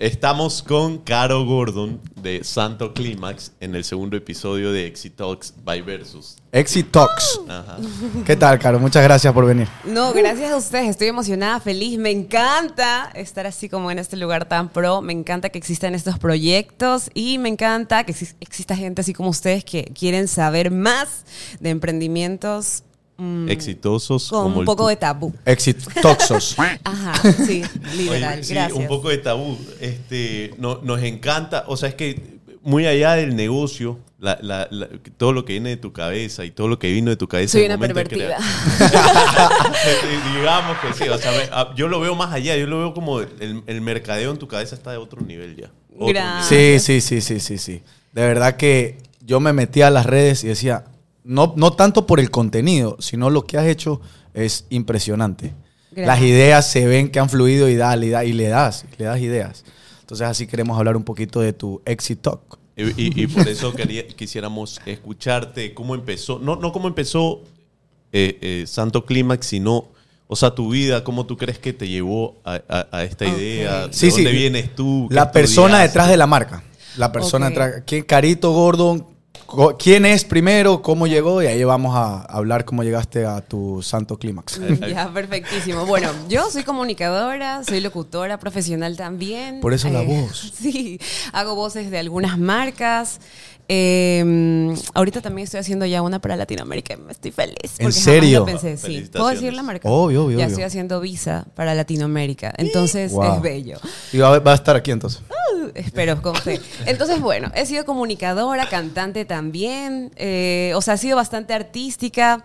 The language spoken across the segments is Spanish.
Estamos con Caro Gordon de Santo Clímax en el segundo episodio de Exit Talks by Versus. Exit Talks. Ajá. ¿Qué tal, Caro? Muchas gracias por venir. No, gracias a ustedes. Estoy emocionada, feliz. Me encanta estar así como en este lugar tan pro. Me encanta que existan estos proyectos y me encanta que exis- exista gente así como ustedes que quieren saber más de emprendimientos mm, Exitosos con como un poco de tabú. Exit Toxos. Ajá, sí, literal. Oye, sí, gracias. un poco de tabú. Este, no- nos encanta, o sea, es que muy allá del negocio, la- la- la- todo lo que viene de tu cabeza y todo lo que vino de tu cabeza. Soy una pervertida. Digamos que sí, o sea, me- ah, yo lo veo más allá, yo lo veo como el, el mercadeo en tu cabeza está de otro nivel ya. Otro Gracias. nivel. Sí, sí, sí, sí, sí, sí. De verdad que yo me metía a las redes y decía, no, no tanto por el contenido, sino lo que has hecho es impresionante. Gracias. Las ideas se ven que han fluido y, dale, y, da- y le das, y le das ideas. Entonces así queremos hablar un poquito de tu Exit Talk. Y, y- y por eso quería, quisiéramos escucharte cómo empezó, no, no cómo empezó eh, eh, Santo Clímax, sino, o sea, tu vida, cómo tú crees que te llevó a, a- a esta idea, de Sí, sí. dónde vienes tú. La persona detrás de la marca. La persona detrás. ¿quién- Carito Gordon, ¿quién es primero? ¿Cómo llegó? Y ahí vamos a hablar cómo llegaste a tu santo clímax. Ya, perfectísimo. Bueno, yo soy comunicadora, soy locutora profesional también. Eh, Por eso la voz. Sí, hago voces de algunas marcas. Eh, ahorita también estoy haciendo ya una para Latinoamérica. y Estoy feliz. ¿En porque jamás serio? lo pensé, sí. ¿Puedo decir la marca? Obvio, obvio, Ya obvio. estoy haciendo visa para Latinoamérica. Entonces Wow. es bello. Y va, va a estar aquí entonces. Espero, con fe. Entonces, bueno, he sido comunicadora, cantante también. eh, o sea, he sido bastante artística.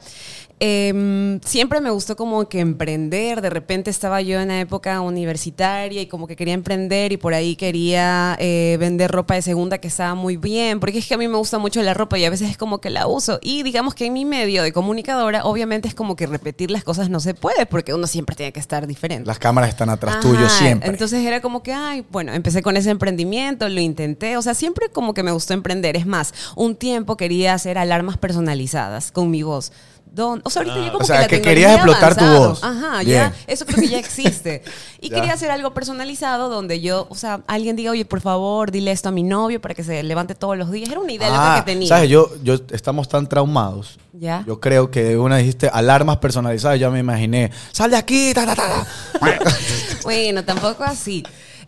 Eh, siempre me gustó como que emprender. De repente estaba yo en la época universitaria y como que quería emprender y por ahí quería eh, vender ropa de segunda que estaba muy bien. Porque es que a mí me gusta mucho la ropa y a veces es como que la uso. Y digamos que en mi medio de comunicadora, obviamente es como que repetir las cosas no se puede porque uno siempre tiene que estar diferente. Las cámaras están atrás Ajá, tuyo siempre. Entonces era como que, ay, bueno, empecé con ese emprendimiento, lo intenté, o sea, siempre como que me gustó emprender. Es más, un tiempo quería hacer alarmas personalizadas con mi voz. Don- o sea, ahorita Ah. ya como O sea, la que querías explotar tu voz. Ajá, Bien. ya, eso creo que ya existe. Y Ya. quería hacer algo personalizado donde yo, o sea, alguien diga, oye, por favor, dile esto a mi novio para que se levante todos los días. Era una idea loca Ah, que tenía. ¿Sabes? Yo, yo estamos tan traumados. ¿Ya? Yo creo que una dijiste alarmas personalizadas. Ya me imaginé. Sal de aquí. ta, ta, ta". Bueno, tampoco así.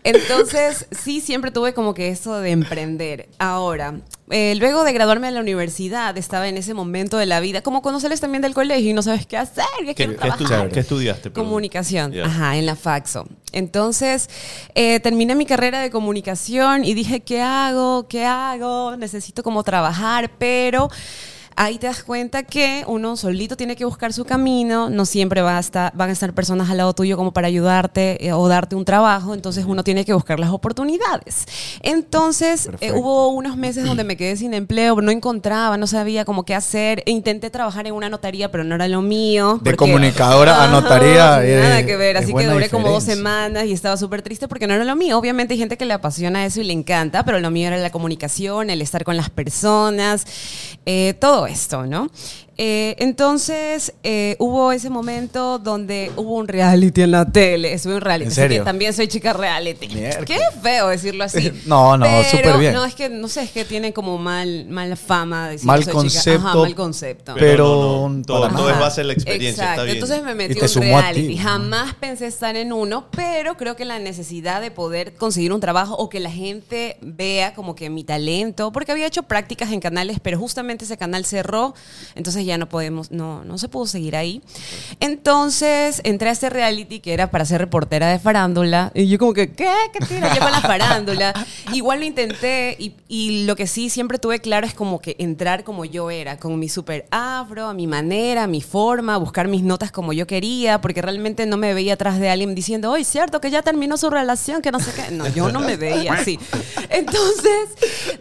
Entonces, sí, siempre tuve como que eso de emprender. Ahora, eh, luego de graduarme de la universidad, estaba en ese momento de la vida, como cuando sales también del colegio y no sabes qué hacer, ¿Qué, qué estudiaste? perdón? Comunicación, ajá, en la Faxo. Entonces, eh, terminé mi carrera de comunicación y dije, ¿qué hago? ¿Qué hago? Necesito como trabajar, pero ahí te das cuenta que uno solito tiene que buscar su camino, no siempre va a estar, van a estar personas al lado tuyo como para ayudarte eh, o darte un trabajo, entonces uno tiene que buscar las oportunidades. Entonces, eh, hubo unos meses donde me quedé sin empleo, no encontraba, no sabía cómo qué hacer, e intenté trabajar en una notaría, pero no era lo mío. De porque- comunicadora a notaría, eh, Nada que ver, así que duré como dos semanas y estaba súper triste porque no era lo mío. Obviamente hay gente que le apasiona eso y le encanta, pero lo mío era la comunicación, el estar con las personas, eh, todo esto, ¿no? Eh, entonces eh, hubo ese momento donde hubo un reality en la tele, estuve en un reality, ¿En así serio? que también soy chica reality. Mierda. Qué feo decirlo así. No, no, Pero, súper bien. No, es que no sé, es que tienen como mal, mala fama decir Mal que soy chica. Ajá, concepto, mal concepto. Pero no, no, todo, para todo es base de la experiencia. Exacto. Está bien. Entonces me metí en un reality. ti. Jamás pensé estar en uno, pero creo que la necesidad de poder conseguir un trabajo o que la gente vea como que mi talento, porque había hecho prácticas en canales, pero justamente ese canal cerró, entonces ya no podemos, no, no se pudo seguir ahí. Entonces entré a este reality que era para ser reportera de farándula y yo como que, ¿qué? ¿Qué tira yo con la farándula? Igual lo intenté y, y lo que sí siempre tuve claro es como que entrar como yo era, con mi super afro, a mi manera, a mi forma, buscar mis notas como yo quería, porque realmente no me veía atrás de alguien diciendo, oye, cierto que ya terminó su relación, que no sé qué. No, yo no me veía así. Entonces,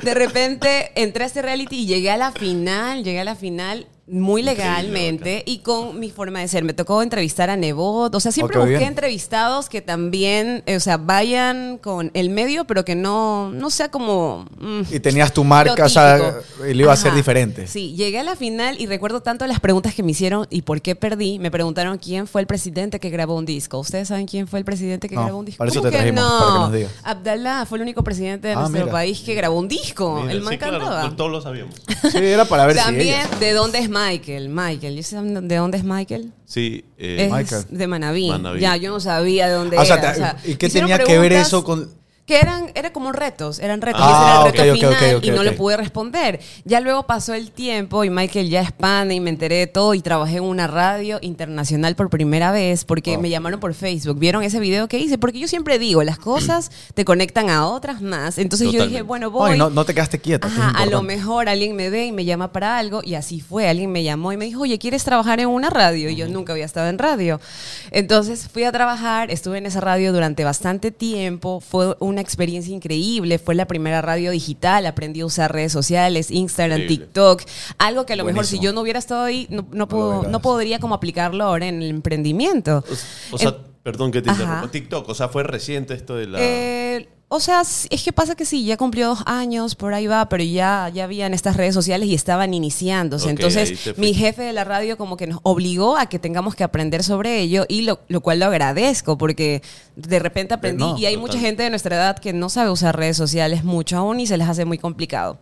de repente entré a este reality y llegué a la final, llegué a la final muy legalmente y con mi forma de ser. Me tocó entrevistar a Nebot, o sea, siempre Ok, busqué bien. entrevistados que también, eh, o sea, vayan con el medio, pero que no, no sea como... mm, Y tenías tu marca, o sea, y lo iba a ser diferente. Sí, llegué a la final y recuerdo tanto las preguntas que me hicieron y por qué perdí. Me preguntaron quién fue el presidente que grabó un disco. ¿Ustedes saben quién fue el presidente que No, grabó un disco? para eso ¿Cómo te que trajimos, no? para que nos digas. Abdallah fue el único presidente de Ah, nuestro mira. país que grabó un disco. Mira, el man sí, claro, cantaba. todos lo sabíamos. Sí, era para ver También, si ella. ¿de dónde es Michael? Michael, ¿yo sé de dónde es Michael? Sí, eh, es Michael. de Manaví. Manaví. Ya, yo no sabía de dónde Ah, o sea, era. o sea, ¿y qué tenía que ver eso con...? Que eran, era como retos, eran retos. Ah, y ese era el ok, reto ok, ok, final ok, y no le pude responder. Ya luego pasó el tiempo y Michael ya es pana y me enteré de todo y trabajé en una radio internacional por primera vez porque me llamaron por Facebook. ¿Vieron ese video que hice? Porque yo siempre digo, las cosas te conectan a otras más. Entonces yo dije, Totalmente. bueno, voy. Ay, no, no te quedaste quieta. Ajá, a lo mejor alguien me ve y me llama para algo y así fue. Alguien me llamó y me dijo, oye, ¿quieres trabajar en una radio? Y yo nunca había estado en radio. Entonces fui a trabajar, estuve en esa radio durante bastante tiempo, fue una experiencia increíble, fue la primera radio digital, aprendí a usar redes sociales, Instagram, Increíble. TikTok, algo que a lo mejor si yo no hubiera estado ahí, no, no, puedo- no podría como aplicarlo ahora en el emprendimiento. o, o sea, En- perdón que te interrumpa. TikTok, o sea, fue reciente esto de la... Eh, o sea, es que pasa que sí, ya cumplió dos años, por ahí va, pero ya, ya habían estas redes sociales y estaban iniciándose. Entonces, mi jefe de la radio como que nos obligó a que tengamos que aprender sobre ello y lo, lo cual lo agradezco porque de repente aprendí no, y hay mucha gente de nuestra edad que no sabe usar redes sociales mucho aún y se les hace muy complicado.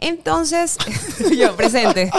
Entonces, yo presente.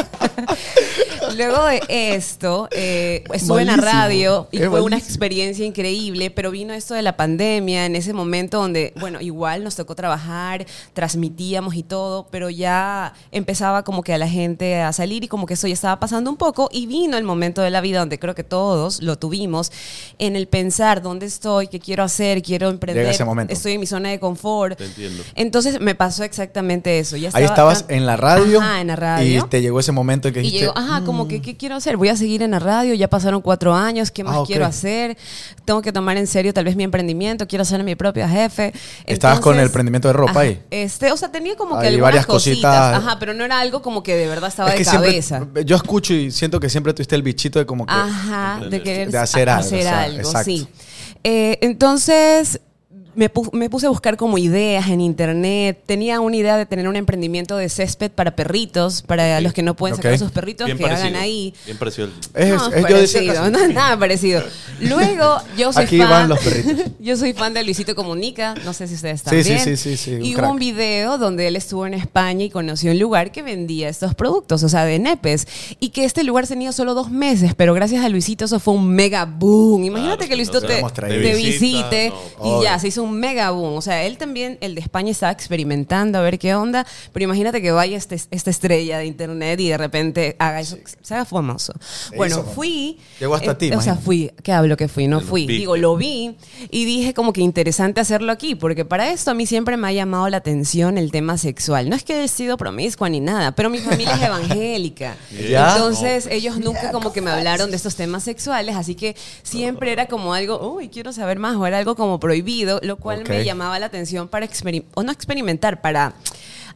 Luego de esto, eh, estuve en la radio y Es fue una experiencia increíble, pero vino esto de la pandemia en ese momento donde, bueno, igual nos tocó trabajar, transmitíamos y todo, pero ya empezaba como que a la gente a salir y como que eso ya estaba pasando un poco y vino el momento de la vida donde creo que todos lo tuvimos en el pensar dónde estoy, qué quiero hacer, quiero emprender, Llega ese momento. estoy en mi zona de confort. Te entiendo. Entonces me pasó exactamente eso. Ya Ahí estaba estabas en la radio. Ajá, en la radio. Y te llegó ese momento en que Y dijiste... llegó, ajá, como que, ¿qué quiero hacer? Voy a seguir en la radio, ya pasaron cuatro años, ¿qué más Ah, ok. quiero hacer? Tengo que tomar en serio tal vez mi emprendimiento, quiero ser mi propia jefe. Estabas con el Entonces, emprendimiento de ropa ajá, ahí. Este, o sea, tenía como que algunas varias cositas, cositas. ajá, pero no era algo como que de verdad estaba es que de siempre, cabeza. yo escucho y siento que siempre tuviste el bichito de como que... Ajá, de querer De hacer algo, hacer o sea, algo, sí. Eh, entonces me, pu- me puse a buscar como ideas en internet. Tenía una idea de tener un emprendimiento de césped para perritos, para los que no pueden sacar sus perritos, Bien que parecido. hagan ahí. Bien parecido. Es, No, es- yo decía parecido, casi- no es nada parecido. Luego, yo soy Aquí fan. van los perritos. yo soy fan de Luisito Comunica. No sé si ustedes Sí, también. sí, sí, sí, sí, un Y crack. hubo un video donde él estuvo en España y conoció un lugar que vendía estos productos, o sea, de nepes. Y que este lugar tenía solo dos meses, pero gracias a Luisito eso fue un mega boom. Imagínate Claro, que Luisito te, visite no. y Obvio. ya, se hizo un mega boom. O sea, él también, el de España, estaba experimentando a ver qué onda. Pero imagínate que vaya este, esta estrella de internet y de repente haga eso, se haga famoso. Se Bueno, fui. Llegó hasta eh, ti, O sea, fui. ¿Qué hablo que fui? No fui. Digo, lo vi y dije como que interesante hacerlo aquí, porque para esto a mí siempre me ha llamado la atención el tema sexual. No es que he sido promiscua ni nada, pero mi familia es evangélica. ¿Ya? Entonces ellos nunca como que me hablaron de estos temas sexuales, así que siempre era como algo, uy, quiero saber más, o era algo como prohibido, lo cual Ok. me llamaba la atención para experimentar, o no experimentar, para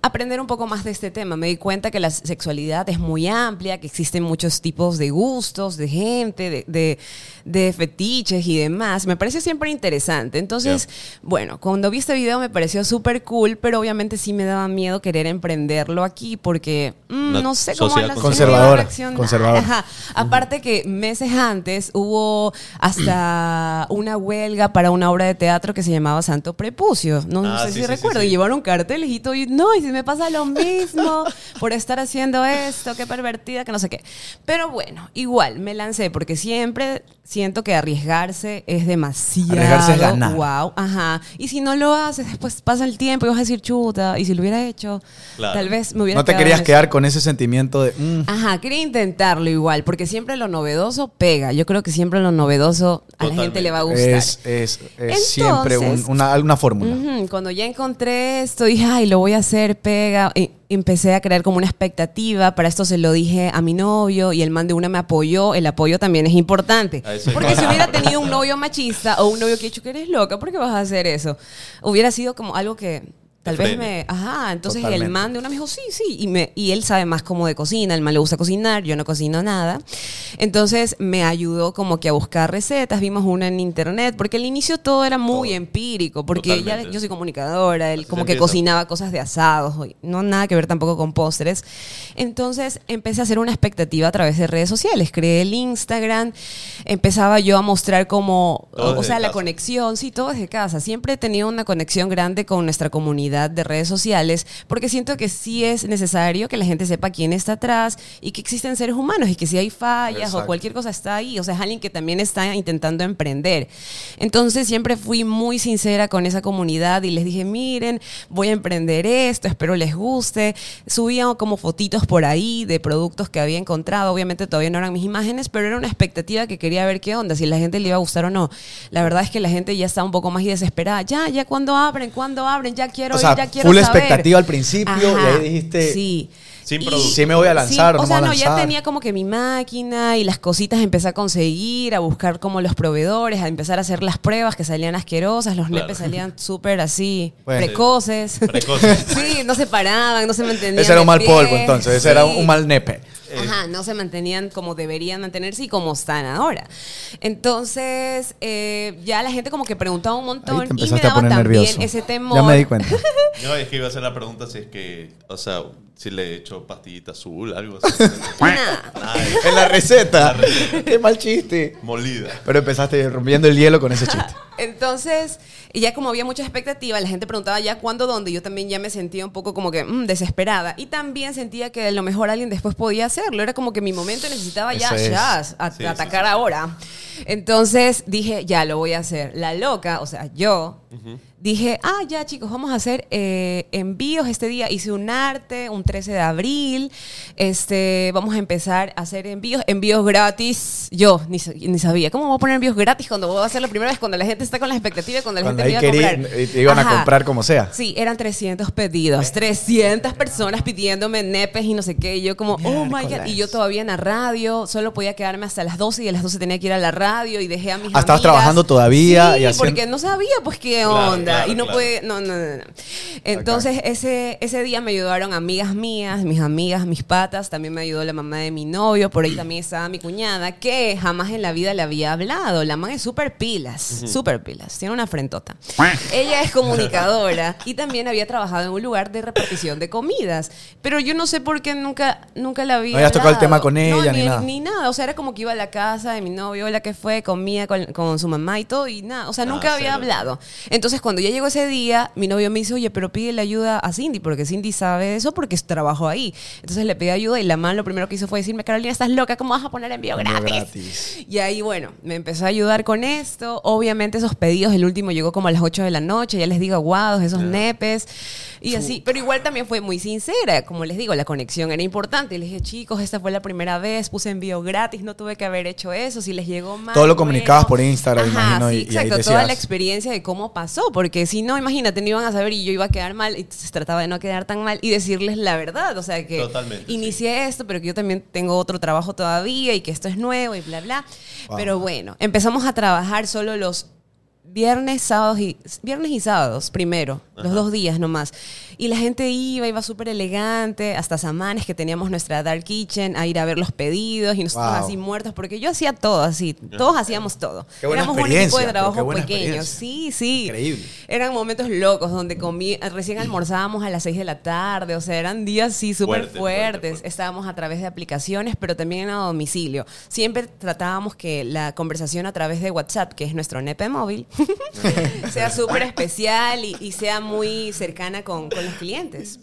aprender un poco más de este tema. Me di cuenta que la sexualidad es muy amplia, que existen muchos tipos de gustos, de gente, de, de- de fetiches y demás. Me pareció siempre interesante. Entonces, bueno, cuando vi este video me pareció súper cool, pero obviamente sí me daba miedo querer emprenderlo aquí porque mm, no sé cómo la conservadora. Conservadora. Ajá. Aparte que meses antes hubo hasta una huelga para una obra de teatro que se llamaba Santo Prepucio. No Ah, sé sí, si sí, sí, sí. Llevaron carteles y todo. Y no, y me pasa lo mismo por estar haciendo esto, qué pervertida, que no sé qué. Pero bueno, igual me lancé porque siempre siento que arriesgarse es demasiado. Arriesgarse es ganar. Wow, ajá. Y si no lo haces, después pasa el tiempo y vas a decir chuta. Y si lo hubiera hecho, Claro. tal vez me hubiera No te querías quedar con ese sentimiento de... mm, Ajá, quería intentarlo igual, porque siempre lo novedoso pega. Yo creo que siempre lo novedoso a la gente le va a gustar. es es, es siempre un- una, una fórmula. Ujú, Cuando ya encontré esto, dije, ay, lo voy a hacer, pega. Y empecé a crear como una expectativa. Para esto se lo dije a mi novio y el man de una me apoyó. El apoyo también es importante. Porque si hubiera tenido un novio machista o un novio que ha dicho que eres loca, ¿por qué vas a hacer eso? Hubiera sido como algo que tal vez me... Ajá, entonces Totalmente. el man de una me dijo, sí, sí, y, me, y él sabe más como de cocina, el man le gusta cocinar, yo no cocino nada. Entonces me ayudó como que a buscar recetas, vimos una en internet, porque al inicio todo era muy Todo. empírico, porque ya Totalmente. yo soy comunicadora, él Así como que empieza. cocinaba cosas de asados, no nada que ver tampoco con postres. Entonces empecé a hacer una expectativa a través de redes sociales, creé el Instagram, empezaba yo a mostrar como, Todo o sea, la casa. conexión, sí, todo desde casa. Siempre he tenido una conexión grande con nuestra comunidad de redes sociales, porque siento que sí es necesario que la gente sepa quién está atrás y que existen seres humanos y que si hay fallas Exacto. o cualquier cosa está ahí, o sea, es alguien que también está intentando emprender. Entonces siempre fui muy sincera con esa comunidad y les dije, miren, voy a emprender esto, espero les guste. Subía como fotitos por ahí de productos que había encontrado, obviamente todavía no eran mis imágenes, pero era una expectativa que quería ver qué onda, si la gente le iba a gustar o no. La verdad es que la gente ya está un poco más desesperada. Ya, ya, cuando abren? ¿Cuándo abren? Ya quiero O sea, ya quiero full saber. expectativa al principio y ahí dijiste, Sí. Sin Y- producto. Sí me voy a lanzar o no o sea, no, ya tenía como que mi máquina y las cositas empecé a conseguir, a buscar como los proveedores, a empezar a hacer las pruebas que salían asquerosas, los Claro. nepes salían súper así, Bueno. precoces. Precoces. sí, no se paraban, no se mantenían. ese era un mal pie. polvo entonces, ese era un mal nepe. Ajá, no se mantenían como deberían mantenerse y como están ahora. Entonces, eh, ya la gente como que preguntaba un montón Ahí te y me empezaste a daba poner también nervioso. ese temor. Ya me di cuenta. No, es que iba a hacer la pregunta si es que, o sea, si le he hecho pastillita azul, algo así. Nada, en la receta. La receta. Qué mal chiste. molida. Pero empezaste rompiendo el hielo con ese chiste. Entonces, y ya como había mucha expectativa, la gente preguntaba ya cuándo, dónde. Yo también ya me sentía un poco como que mm, desesperada. Y también sentía que a lo mejor alguien después podía hacerlo. Era como que mi momento necesitaba ya, es. ya, a- Sí, sí, atacar sí. ahora. Entonces dije, ya lo voy a hacer. La loca, o sea, yo. Dije, ah, ya chicos, vamos a hacer eh, envíos este día. Hice un arte, un 13 de abril. Este, vamos a empezar a hacer envíos, envíos gratis. Yo ni, ni sabía. ¿Cómo voy a poner envíos gratis cuando voy a hacer la primera vez? Cuando la gente está con la expectativa, cuando la Cuando gente iba a comprar. te iban a comprar como sea. Sí, eran 300 pedidos, 300 personas pidiéndome nepes y no sé qué. Y yo como, oh my God. Y yo todavía en la radio, solo podía quedarme hasta las 12 y a las 12 tenía que ir a la radio y dejé a mis Ah, estabas amigas. trabajando todavía Sí, y haciendo- porque no sabía pues qué onda. claro, y no claro. puede, no, no, no. no. Entonces ese, ese día me ayudaron amigas mías, mis amigas, mis patas. También me ayudó la mamá de mi novio. Por ahí también estaba mi cuñada, que jamás en la vida le había hablado. La mamá es súper pilas, súper pilas. Tiene una frentota. Ella es comunicadora y también había trabajado en un lugar de repartición de comidas. Pero yo no sé por qué nunca, nunca la había No habías tocado el tema con ella ni ni, nada. Ni nada. O sea, era como que iba a la casa de mi novio, la que fue, comía con, con su mamá y todo, y nada. O sea, Ah, nunca había cero. hablado. Entonces, cuando ya llegó ese día, mi novio me dice, oye, pero pídele ayuda a Cindy, porque Cindy sabe eso porque trabajó ahí. Entonces le pedí ayuda y la mamá lo primero que hizo fue decirme, Carolina, estás loca, ¿cómo vas a poner envío gratis? gratis. Y ahí, bueno, me empezó a ayudar con esto. Obviamente esos pedidos, el último llegó como a las 8 de la noche, ya les digo aguados, esos nepes. Y así, pero igual también fue muy sincera, como les digo, la conexión era importante. Y les dije, chicos, esta fue la primera vez, puse envío gratis, no tuve que haber hecho eso, si les llegó mal. Todo lo comunicabas por Instagram, Ajá, imagino, sí, y- y ahí exacto, decías- toda la experiencia de cómo pasó, porque si no, imagínate, no iban a saber y yo iba a quedar mal, y se trataba de no quedar tan mal y decirles la verdad, o sea que Totalmente, sí. inicié esto, pero que yo también tengo otro trabajo todavía y que esto es nuevo y bla, bla. Wow. Pero bueno, empezamos a trabajar solo los viernes, sábados y viernes y sábados primero, los dos días nomás. Y la gente iba, iba súper elegante, hasta Samanes, que teníamos nuestra Dark Kitchen, a ir a ver los pedidos y nosotros Wow. así muertos, porque yo hacía todo así, todos hacíamos todo. Qué buena Éramos un equipo de trabajo pequeño, sí, sí. Increíble. Eran momentos locos donde comí, recién almorzábamos a las 6 de la tarde, o sea, eran días sí súper Fuerte, fuerte, fuertes. fuerte. Estábamos a través de aplicaciones, pero también a domicilio. Siempre tratábamos que la conversación a través de WhatsApp, que es nuestro nepe móvil, sea súper especial y, y sea muy cercana con, con los clientes.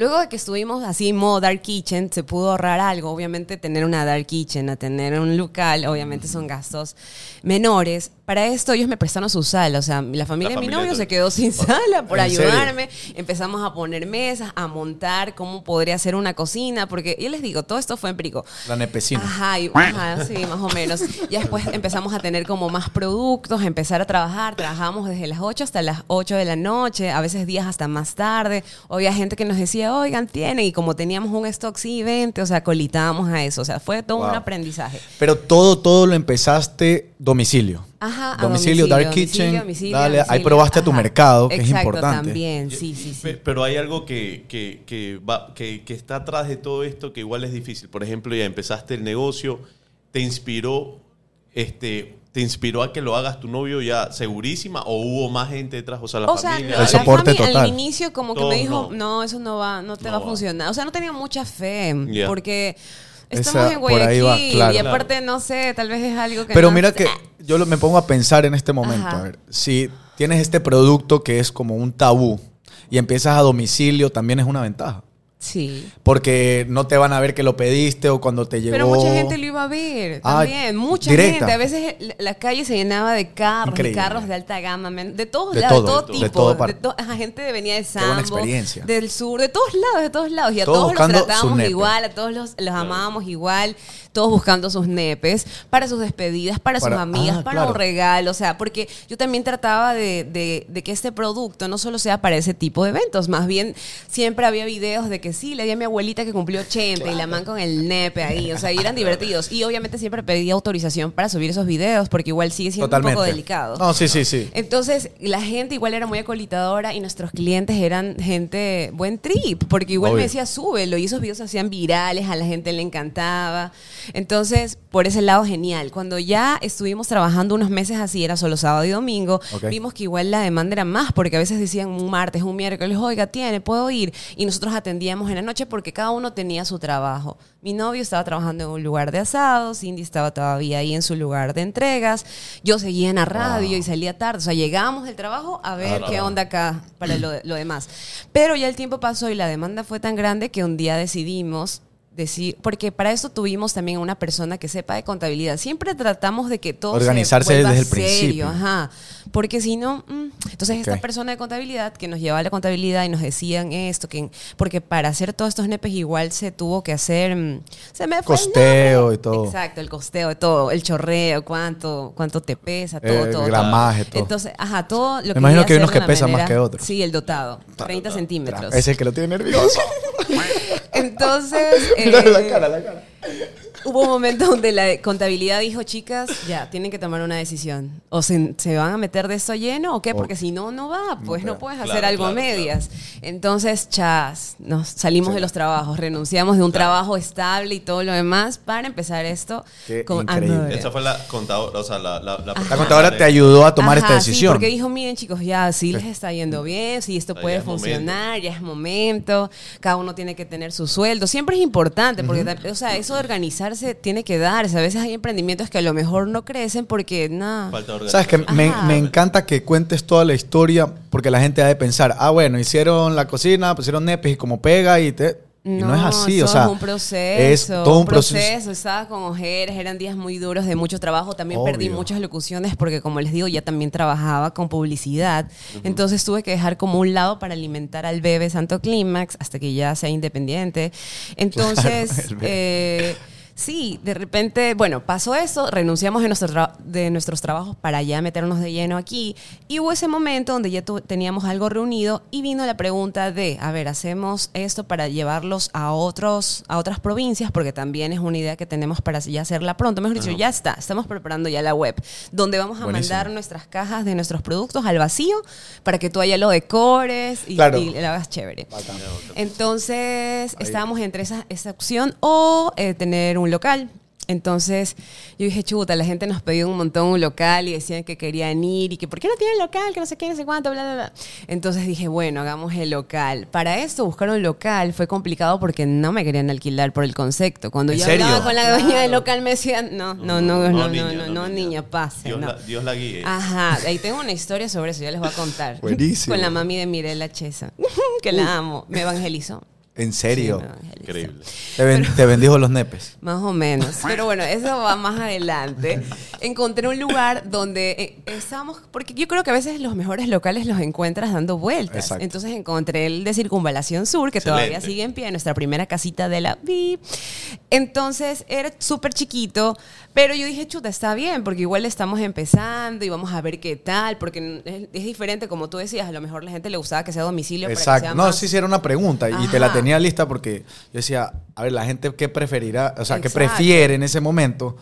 Luego de que estuvimos así en modo Dark Kitchen, se pudo ahorrar algo. Obviamente, tener una Dark Kitchen, a tener un local, obviamente son gastos menores. Para esto, ellos me prestaron su sala. O sea, la familia La de mi novio de se quedó sin sala por ayudarme. Empezamos a poner mesas, a montar cómo podría ser una cocina. Porque yo les digo, todo esto fue empírico. La nepecina. Ajá, y- ajá, sí, más o menos. Ya después empezamos a tener como más productos, empezar a trabajar. Trabajábamos desde las 8 hasta las 8 de la noche, a veces días hasta más tarde. Había gente que nos decía, oigan, tienen. Y como teníamos un stock, sí, 20, o sea, colitábamos a eso. O sea, fue todo un aprendizaje. Pero todo, todo lo empezaste domicilio. Ajá, a domicilio, Dark domicilio, Kitchen. domicilio, dale, ahí probaste tu mercado, que es importante. también, sí, sí, sí. Pe- Pero hay algo que, que, que, va- que, que está atrás de todo esto que igual es difícil. Por ejemplo, ya empezaste el negocio, te inspiró, este, te inspiró a que lo hagas tu novio ya segurísima o hubo más gente detrás, o sea, la O sea, familia. no, El la soporte familia total. al inicio como que Todos me dijo, no. no. eso no va, no te No va a funcionar. O sea, no tenía mucha fe, porque Esa- estamos en Guayaquil va, claro. y aparte, no sé, tal vez es algo que Pero no- mira que yo me pongo a pensar en este momento. Ajá. A ver, si tienes este producto que es como un tabú y empiezas a domicilio, también es una ventaja. Sí. Porque no te van a ver que lo pediste o cuando te llegó. Pero mucha gente lo iba a ver Ah, también. Mucha directa. gente. A veces la- calle se llenaba de carros, Increíble. carros de alta gama, de todos De lados, todo, de todo de tipo. todo De parte. to- ajá, gente de venía de Sambo, experiencia. del sur, de todos lados, de todos lados. Y a Todos todos los tratábamos igual, a todos los, los amábamos igual, todos buscando sus nepes para sus despedidas, para, Para- sus amigas, ah, para claro. un regalo. O sea, porque yo también trataba de, de- de que este producto no solo sea para ese tipo de eventos, más bien siempre había videos de que sí, le di a mi abuelita que cumplió 80 y la man con el nepe ahí, o sea, y eran divertidos. Y obviamente siempre pedí autorización para subir esos videos porque igual sigue siendo Totalmente. un poco delicado. No, sí, sí, sí. Entonces, la gente igual era muy acolitadora y nuestros clientes eran gente buen trip, porque igual Obvio. me decía, súbelo, y esos videos se hacían virales, a la gente le encantaba. Entonces, por ese lado, genial. Cuando ya estuvimos trabajando unos meses así, era solo sábado y domingo, vimos que igual la demanda era más, porque a veces decían un martes, un miércoles, oiga, tiene, puedo ir. Y nosotros atendíamos en la noche porque cada uno tenía su trabajo. Mi novio estaba trabajando en un lugar de asado, Cindy estaba todavía ahí en su lugar de entregas, yo seguía en la radio y salía tarde. O sea, llegábamos del trabajo a ver qué onda acá para lo, lo demás. Pero ya el tiempo pasó y la demanda fue tan grande que un día decidimos decir, porque para eso tuvimos también una persona que sepa de contabilidad. Siempre tratamos de que todo se Organizarse desde el serio, principio. Ajá. Porque si no, entonces esta persona de contabilidad que nos llevaba a la contabilidad y nos decían esto, que porque para hacer todos estos nepes igual se tuvo que hacer, mm, se me fue Costeo y todo. Exacto, el costeo de todo, el chorreo, cuánto, cuánto te pesa, todo, El todo. gramaje, todo. todo. Entonces, ajá, todo lo Me que imagino que hay unos que pesan más que otros. Sí, el dotado, 30 centímetros. Es el que lo tiene nervioso. Entonces, Mira la eh, cara, la cara. Hubo un momento donde la contabilidad dijo, chicas, ya, tienen que tomar una decisión. O se, se van a meter de esto lleno o qué, porque si no, no va, pues no, pega. puedes Claro, hacer algo a claro, medias. Entonces, chas, nos salimos de los trabajos, renunciamos de un trabajo estable y todo lo demás para empezar esto Qué con increíble. Esa fue la contadora, o sea, la, la, la, La contadora te ayudó a tomar Ajá, esta decisión. Sí, porque dijo, miren chicos, ya sí les está yendo bien, si esto Ya puede momento. funcionar, ya es momento, cada uno tiene que tener su sueldo. Siempre es importante, porque, o sea, eso de organizarse tiene que darse. A veces hay emprendimientos que a lo mejor no crecen porque, nada. Sabes que me, me encanta que cuentes toda la historia porque la gente ha de pensar, ah, bueno, hicieron la cocina, pusieron nepes y como pega y te... Y no, es así, eso o sea, es un proceso. es todo un proceso. Estaba con ojeras, eran días muy duros de mucho trabajo. También perdí muchas locuciones porque, como les digo, ya también trabajaba con publicidad. Entonces tuve que dejar como un lado para alimentar al bebé Santo Clímax hasta que ya sea independiente. Entonces, eh, Sí, de repente, bueno, pasó eso, renunciamos de, nuestro de nuestros trabajos para ya meternos de lleno aquí. Y hubo ese momento donde ya teníamos algo reunido y vino la pregunta de, a ver, hacemos esto para llevarlos a otros, a otras provincias, porque también es una idea que tenemos para ya hacerla pronto. Mejor dicho, ya está, estamos preparando ya la web, donde vamos a Buenísimo. mandar nuestras cajas de nuestros productos al vacío para que tú allá lo decores y, Claro. y la hagas chévere. Entonces, estábamos entre esa, esa opción o eh, tener un local. Entonces, yo dije, chuta, la gente nos pidió un montón un local y decían que querían ir y que, ¿por qué no tienen local? Que no sé qué, no sé cuánto, bla, bla, bla. Entonces dije, bueno, hagamos el local. Para esto, buscar un local fue complicado porque no me querían alquilar por el concepto. Cuando ¿En yo serio? hablaba con la dueña del local, me decían, no, no, no, no, no, no, niña, no, niña, pase. Dios, no. la, Dios la guíe. Ajá, ahí tengo una historia sobre eso, ya les voy a contar. Buenísimo. Con la mami de Mirela Chesa, que la amo, me evangelizó. ¿En serio? Sí. Increíble. Te, ben- te bendijo los nepes. Más o menos. Pero bueno, eso va más adelante. Encontré un lugar donde eh, estábamos, porque yo creo que a veces los mejores locales los encuentras dando vueltas. Exacto. Entonces encontré el de Circunvalación Sur, que todavía sigue en pie, nuestra primera casita de la vi. Entonces era súper chiquito, pero yo dije, chuta, está bien, porque igual estamos empezando y vamos a ver qué tal, porque es, es diferente, como tú decías, a lo mejor la gente le gustaba que sea a domicilio. para que Exacto. sea No, más- sí, sí, era una pregunta y te la tenía lista porque yo decía, a ver, la gente qué preferirá, o sea, qué Exacto. prefiere en ese momento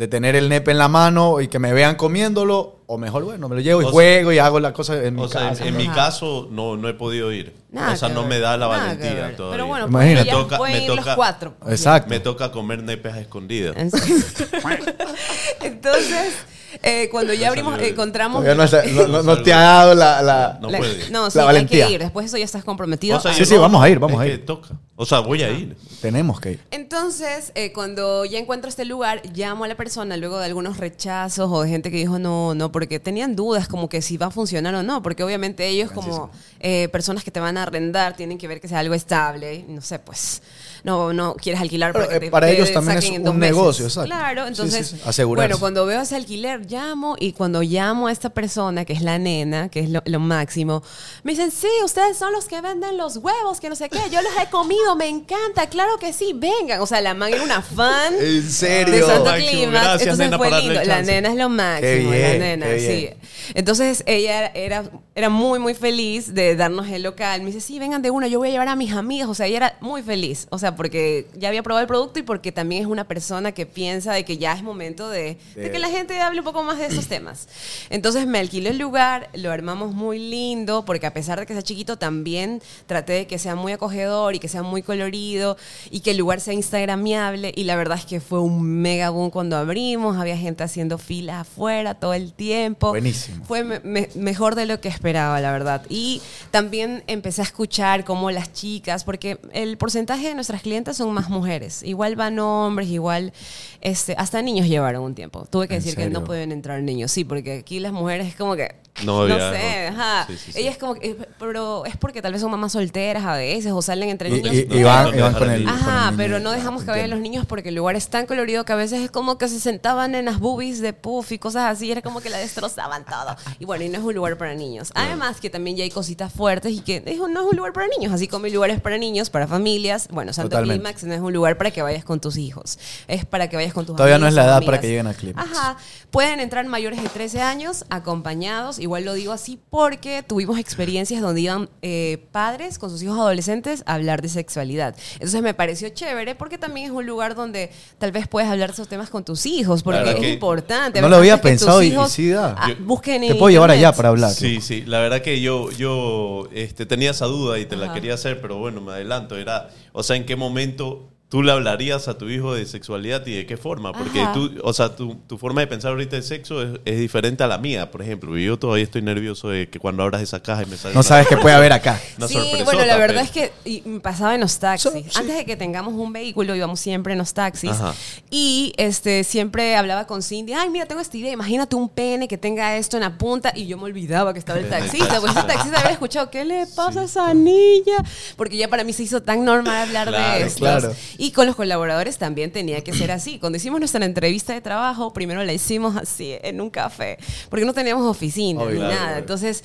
de tener el nepe en la mano y que me vean comiéndolo, o mejor, bueno, me lo llevo y O sea- juego y hago la cosa en mi O sea, en, mi caso no, no he podido ir. Nada o sea, no ver, me da la valentía todavía. Pero bueno, Imagínate. pues Me toca- pueden me los toca- cuatro. Exacto. Me toca comer nepes a escondidas. Entonces, eh, cuando ya abrimos, encontramos... No, se- no- no- no te ha dado la... la- No la- puede. No, sí, La hay valentía. que ir. Después de eso ya estás comprometido. O sea, Sí, sí, vamos a ir, vamos es a que ir. toca. O sea, voy a ir. Tenemos que ir. Entonces, eh, cuando ya encuentro este lugar, llamo a la persona luego de algunos rechazos o de gente que dijo no, no, porque tenían dudas como que si va a funcionar o no, porque obviamente ellos como eh, personas que te van a arrendar tienen que ver que sea algo estable, no sé, pues no, no quieres alquilar para, que eh, te- para te ellos también es un meses. negocio, exacto. Claro, entonces, sí, sí, asegurarse. bueno, cuando veo ese alquiler, llamo y cuando llamo a esta persona, que es la nena, que es lo, lo máximo, me dicen, sí, ustedes son los que venden los huevos, que no sé qué, yo los he comido, me encanta, claro que sí, vengan. O sea, la man era una fan ¿En de serio? Santo Máximo, Climax. gracias, Entonces nena, fue lindo. La nena es lo máximo, Qué bien, la nena, qué sí. Entonces ella era, era muy, muy feliz de darnos el local. Me dice, sí, vengan de una, yo voy a llevar a mis amigas. O sea, ella era muy feliz. O sea, porque ya había probado el producto y porque también es una persona que piensa de que ya es momento de, de De- que la gente hable un poco más de esos temas. Entonces me alquilé el lugar, lo armamos muy lindo, porque a pesar de que sea chiquito, también traté de que sea muy acogedor y que sea muy colorido y que el lugar sea instagramiable. Y la verdad es que fue un mega boom cuando abrimos, había gente haciendo filas afuera todo el tiempo. Buenísimo. Fue me- me- mejor de lo que esperaba, la verdad. Y también empecé a escuchar cómo las chicas, porque el porcentaje de nuestras clientes son más mujeres. Igual van hombres, igual este, hasta niños llevaron un tiempo. Tuve que ¿En decir que no pueden entrar niños. Sí, porque aquí las mujeres es como que... No, No, sé, no. ajá. Sí, sí, sí. Ellas como que... Pero es porque tal vez son mamás solteras a veces o salen entre Y, niños. y- No, y van, no, y van no, con no, el... no. con el Ajá, pero no dejamos que vayan los niños porque el lugar es tan colorido que a veces es como que se sentaban en las boobies de puff y cosas así, era como que la destrozaban todo. Y bueno, y no es un lugar para niños. Además que también ya hay cositas fuertes y que es no es un lugar para niños, así como hay lugares para niños, para familias. Bueno, Santo Totalmente. Clímax no es un lugar para que vayas con tus hijos, es para que vayas con tus Todavía no amigos es la edad amigas. para que lleguen a Clímax. Ajá, pueden entrar mayores de 13 años acompañados, igual lo digo así porque tuvimos experiencias donde iban eh, padres con sus hijos adolescentes a hablar de sexualidad. Entonces me pareció chévere porque también es un lugar donde tal vez puedes hablar de esos temas con tus hijos, porque Claro es que- importante. No lo había pensado y- sí da. ah, Yo- busquen Te en puedo llevar allá para hablar. Sí, sí, la verdad que yo, yo este, tenía esa duda y te la quería hacer, pero bueno, me adelanto. Era, o sea, ¿en qué momento tú le hablarías a tu hijo de sexualidad y de qué forma? Porque Ajá. tú, o sea, tu, tu forma de pensar ahorita de sexo es, es diferente a la mía, por ejemplo. Y yo todavía estoy nervioso de que cuando abras esa caja y me salga No una- sabes qué puede haber acá. una sí, bueno, la verdad pero- es que me pasaba en los taxis. So- sí. Antes de que tengamos un vehículo, íbamos siempre en los taxis. Ajá. Y este siempre hablaba con Cindy, ay, mira, tengo esta idea, imagínate un pene que tenga esto en la punta. Y yo me olvidaba que estaba el taxista. Pues el taxista había escuchado, ¿qué le pasa a esa niña? Porque ya para mí se hizo tan normal hablar Claro, de esto. claro. Y con los colaboradores también tenía que ser así. Cuando hicimos nuestra entrevista de trabajo, primero la hicimos así, en un café, porque no teníamos oficina Obvio. ni nada. Entonces,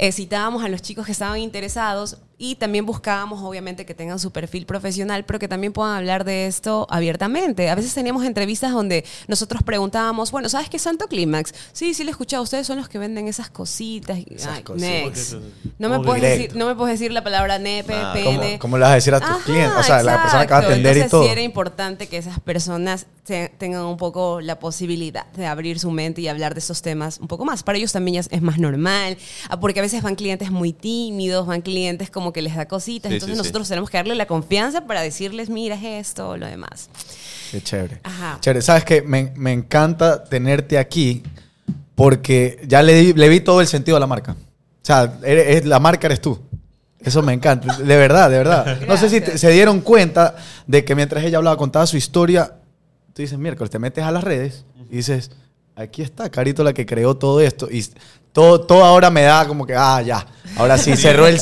eh, citábamos a los chicos que estaban interesados y también buscábamos, obviamente, que tengan su perfil profesional, pero que también puedan hablar de esto abiertamente. A veces teníamos entrevistas donde nosotros preguntábamos, bueno, ¿sabes qué es Santo Clímax? Sí, sí, lo he escuchado. Ustedes son los que venden esas cositas. Esas Ay, cositas. next. ¿Cómo No me, puedes directo? decir, no me puedes decir la palabra nepe, Nada. ¿Cómo, pene. cómo le vas a decir a tus Ajá, clientes? O sea, la persona que va a atender y todo. sí era importante que esas personas te- tengan un poco la posibilidad de abrir su mente y hablar de esos temas un poco más. Para ellos también ya es, es más normal, ah, porque a veces van clientes muy tímidos, van clientes como que les da cositas, Sí, entonces sí, sí. nosotros tenemos que darle la confianza para decirles, mira es esto o lo demás. Qué chévere. Ajá. Chévere. Sabes que me, me encanta tenerte aquí porque ya le, di- le vi todo el sentido a la marca. O sea, eres- la marca eres tú. Eso me encanta. De verdad, de verdad. No sé si te- se dieron cuenta de que mientras ella hablaba, contaba su historia, tú dices, miércoles, te metes a las redes y dices, aquí está, Carito la que creó todo esto. Y todo, todo ahora me da como que, ah, ya. Ahora sí, cerró el...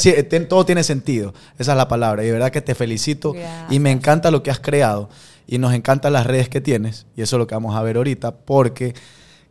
Todo tiene sentido. Esa es la palabra. Y de verdad que te felicito. Y me encanta lo que has creado. Y nos encantan las redes que tienes. Y eso es lo que vamos a ver ahorita. Porque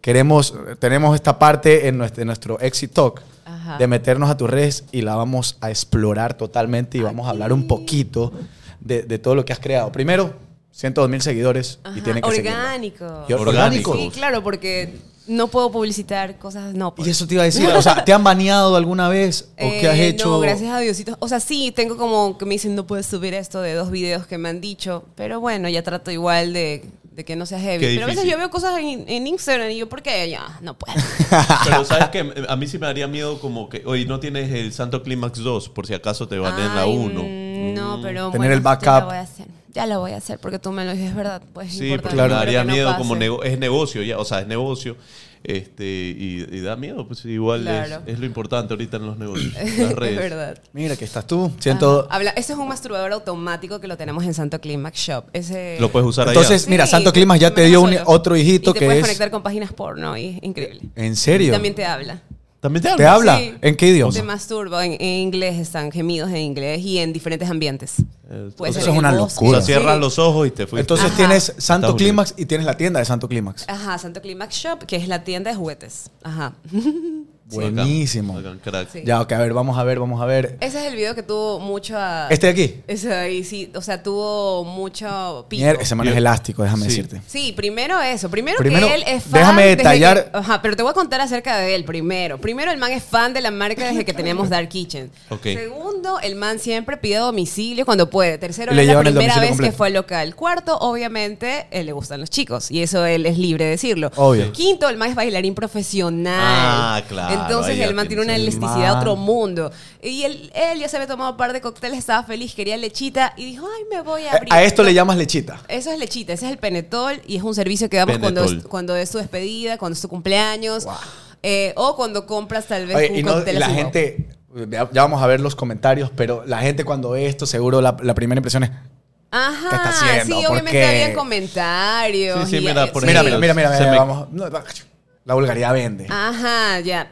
queremos, tenemos esta parte en nuestro, en nuestro Exit Talk. Ajá. De meternos a tus redes y la vamos a explorar totalmente. Y vamos a hablar un poquito de, de todo lo que has creado. Primero, 102 mil seguidores. y Ajá, tienen que orgánico. Y orgánico. Sí, claro, porque no puedo publicitar cosas, no. pues. Y eso te iba a decir, o sea, ¿te han baneado alguna vez? ¿O qué has Eh, hecho? No, gracias a Diosito. O sea, sí, tengo como que me dicen no puedes subir esto de dos videos que me han dicho, pero bueno, ya trato igual de, de que no sea heavy. Qué Pero a veces yo veo cosas en, en Instagram y yo, ¿por qué? Ya, no puedo. Pero sabes que a mí sí me daría miedo como que, oye, no tienes el Santo Clímax 2, por si acaso te van en la Ay, 1. mm, No, pero Tener bueno, el backup. Lo voy a hacer. Ya lo voy a hacer porque tú me lo dices, es verdad. Pues es Sí, importante, porque Claro. daría no miedo como nego- es negocio ya, o sea, es negocio. Este, y, y da miedo, pues igual es- Claro. es, lo importante ahorita en los negocios, las es redes. verdad. Mira, que estás tú. Siento... Habla, ese es un masturbador automático que lo tenemos en Santo Climax Shop. Ese, Lo puedes usar Entonces, allá. mira, Sí, Santo Climas ya te dio un- otro hijito y te que puedes es... conectar con páginas porno y es increíble. ¿En serio? También te habla. También te ¿Te habla. Sí. ¿En qué idioma? Te masturba. En, en inglés están gemidos en inglés y en diferentes ambientes. Eh, Puede eso es una bosque. O sea, locura. cierras Sí. los ojos y te fuiste. Entonces Ajá. tienes Santo. Clímax y tienes la tienda de Santo Clímax. Ajá, Santo Climax Shop, que es la tienda de juguetes. Ajá. Buenísimo. bacán, crack. Sí. Ya, ok, a ver, vamos a ver, vamos a ver. Ese es el video que tuvo mucho... ¿Este de aquí? Ese ahí, sí. O sea, tuvo mucho pico. Mier- ese man es elástico, déjame Sí. decirte. Sí, primero eso. Primero, Primero, que él es fan. déjame detallar- que- ajá, pero te voy a contar acerca de él primero. Primero, el man es fan de la marca desde que teníamos Dark Kitchen. Ok. Segundo, el man siempre pide domicilio cuando puede. Tercero, es la primera vez que fue al local. Cuarto, obviamente, él le gustan los chicos. Y eso él es libre de decirlo. Obvio. Quinto, el man es bailarín profesional. Ah, claro, Entonces, ahí ya el man tiene una elasticidad a otro mundo. Y él, él ya se había tomado un par de cócteles, estaba feliz, quería lechita y dijo, ay, me voy a Eh, abrir. A esto le llamas lechita. Eso es lechita, ese es el penetol y es un servicio que damos cuando es, cuando es tu despedida, cuando es tu cumpleaños Wow. eh, o cuando compras tal vez Oye, un y no, cóctel la así, gente, ya, vamos a ver los comentarios, pero la gente cuando ve esto, seguro la, la primera impresión es, Ajá, ¿Qué está haciendo? sí, ¿Por obviamente qué? había comentarios. Sí, sí, y- mira, por mira, ejemplo, mira, mira, mira, se mira, me- vamos, no, la vulgaridad vende. Ajá, ya.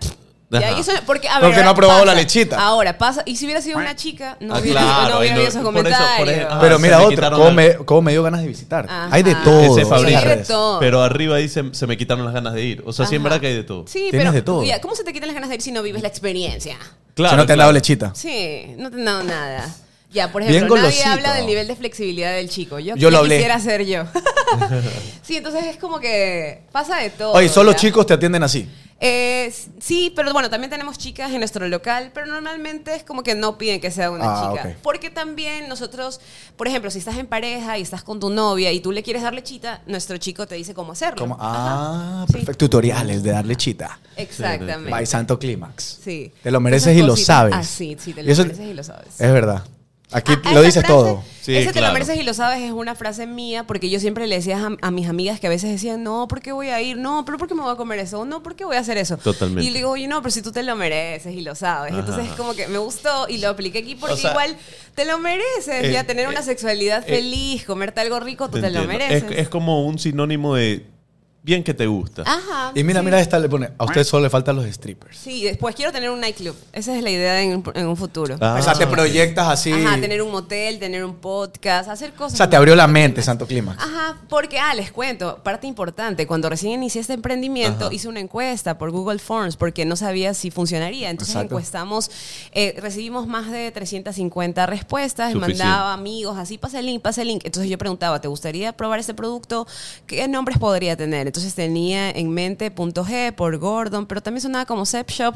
Ya, Ajá. y eso- porque, a ver, Porque no ha ahora probado la lechita. Ahora pasa, y si hubiera sido una chica, no Ah, hubiera, claro, no hubiera ahí no- esos por eso- por comentarios. ah, pero se mira me otro, quitaron ¿cómo me, cómo me dio ganas de visitar? Ajá. Hay de todo. Ese en Fabricio. las Hay de redes. todo. Pero arriba dice, se me quitaron las ganas de ir. O sea, sí, en Ajá. verdad que hay de todo. Sí, Tienes pero de todo. ya, ¿cómo se te quitan las ganas de ir si no vives la experiencia? Claro, si no te han claro. dado lechita. Sí, no te han dado nada. Ya, por Bien ejemplo, nadie golosito. habla del nivel de flexibilidad del chico. Yo, Yo lo ¿qué hablé. quisiera ser yo. sí, entonces es como que pasa de todo. Oye, solo ¿ya? chicos te atienden así. Eh, sí, pero bueno, también tenemos chicas en nuestro local, pero normalmente es como que no piden que sea una Ah, chica. Porque también nosotros, por ejemplo, si estás en pareja y estás con tu novia y tú le quieres dar lechita, nuestro chico te dice cómo hacerlo. Como, ah, Ajá, sí. perfecto. Tutoriales de dar lechita. Exactamente. By Santo Clímax. Sí. Te lo mereces Esas y lo sabes. Ah, sí, sí, te Y lo eso- mereces y lo sabes. Es verdad. Aquí Ah, lo dices frase, todo. Sí, ese te lo mereces y lo sabes es una frase mía porque yo siempre le decía a, a mis amigas que a veces decían, no, ¿por qué voy a ir? No, pero ¿por qué me voy a comer eso? No, ¿por qué voy a hacer eso? Totalmente. Y le digo, oye, no, pero si tú te lo mereces y lo sabes. Ajá. Entonces es como que me gustó y lo apliqué aquí porque O sea, igual te lo mereces. eh, ya tener una eh, sexualidad eh, feliz, comerte algo rico, tú Te te, lo mereces. Es, es como un sinónimo de bien que te gusta. Ajá. Y mira, sí. mira esta le pone, a usted solo le faltan los strippers. Sí, después quiero tener un nightclub. Esa es la idea en, en un futuro. Ah. o sea, te proyectas así. Ajá, tener un motel, tener un podcast, hacer cosas. o sea, te abrió la mente Santo Clímax. Ajá, porque, ah, les cuento, parte importante, cuando recién inicié este emprendimiento, Ajá. hice una encuesta por Google Forms porque no sabía si funcionaría. Entonces Exacto. encuestamos, eh, recibimos más de 350 respuestas, Suficiente. mandaba amigos, así, pasa el link, pasa el link. Entonces yo preguntaba, ¿te gustaría probar este producto? ¿Qué nombres podría tener? Entonces tenía en mente punto G por Gordon, pero también sonaba como Zep Shop.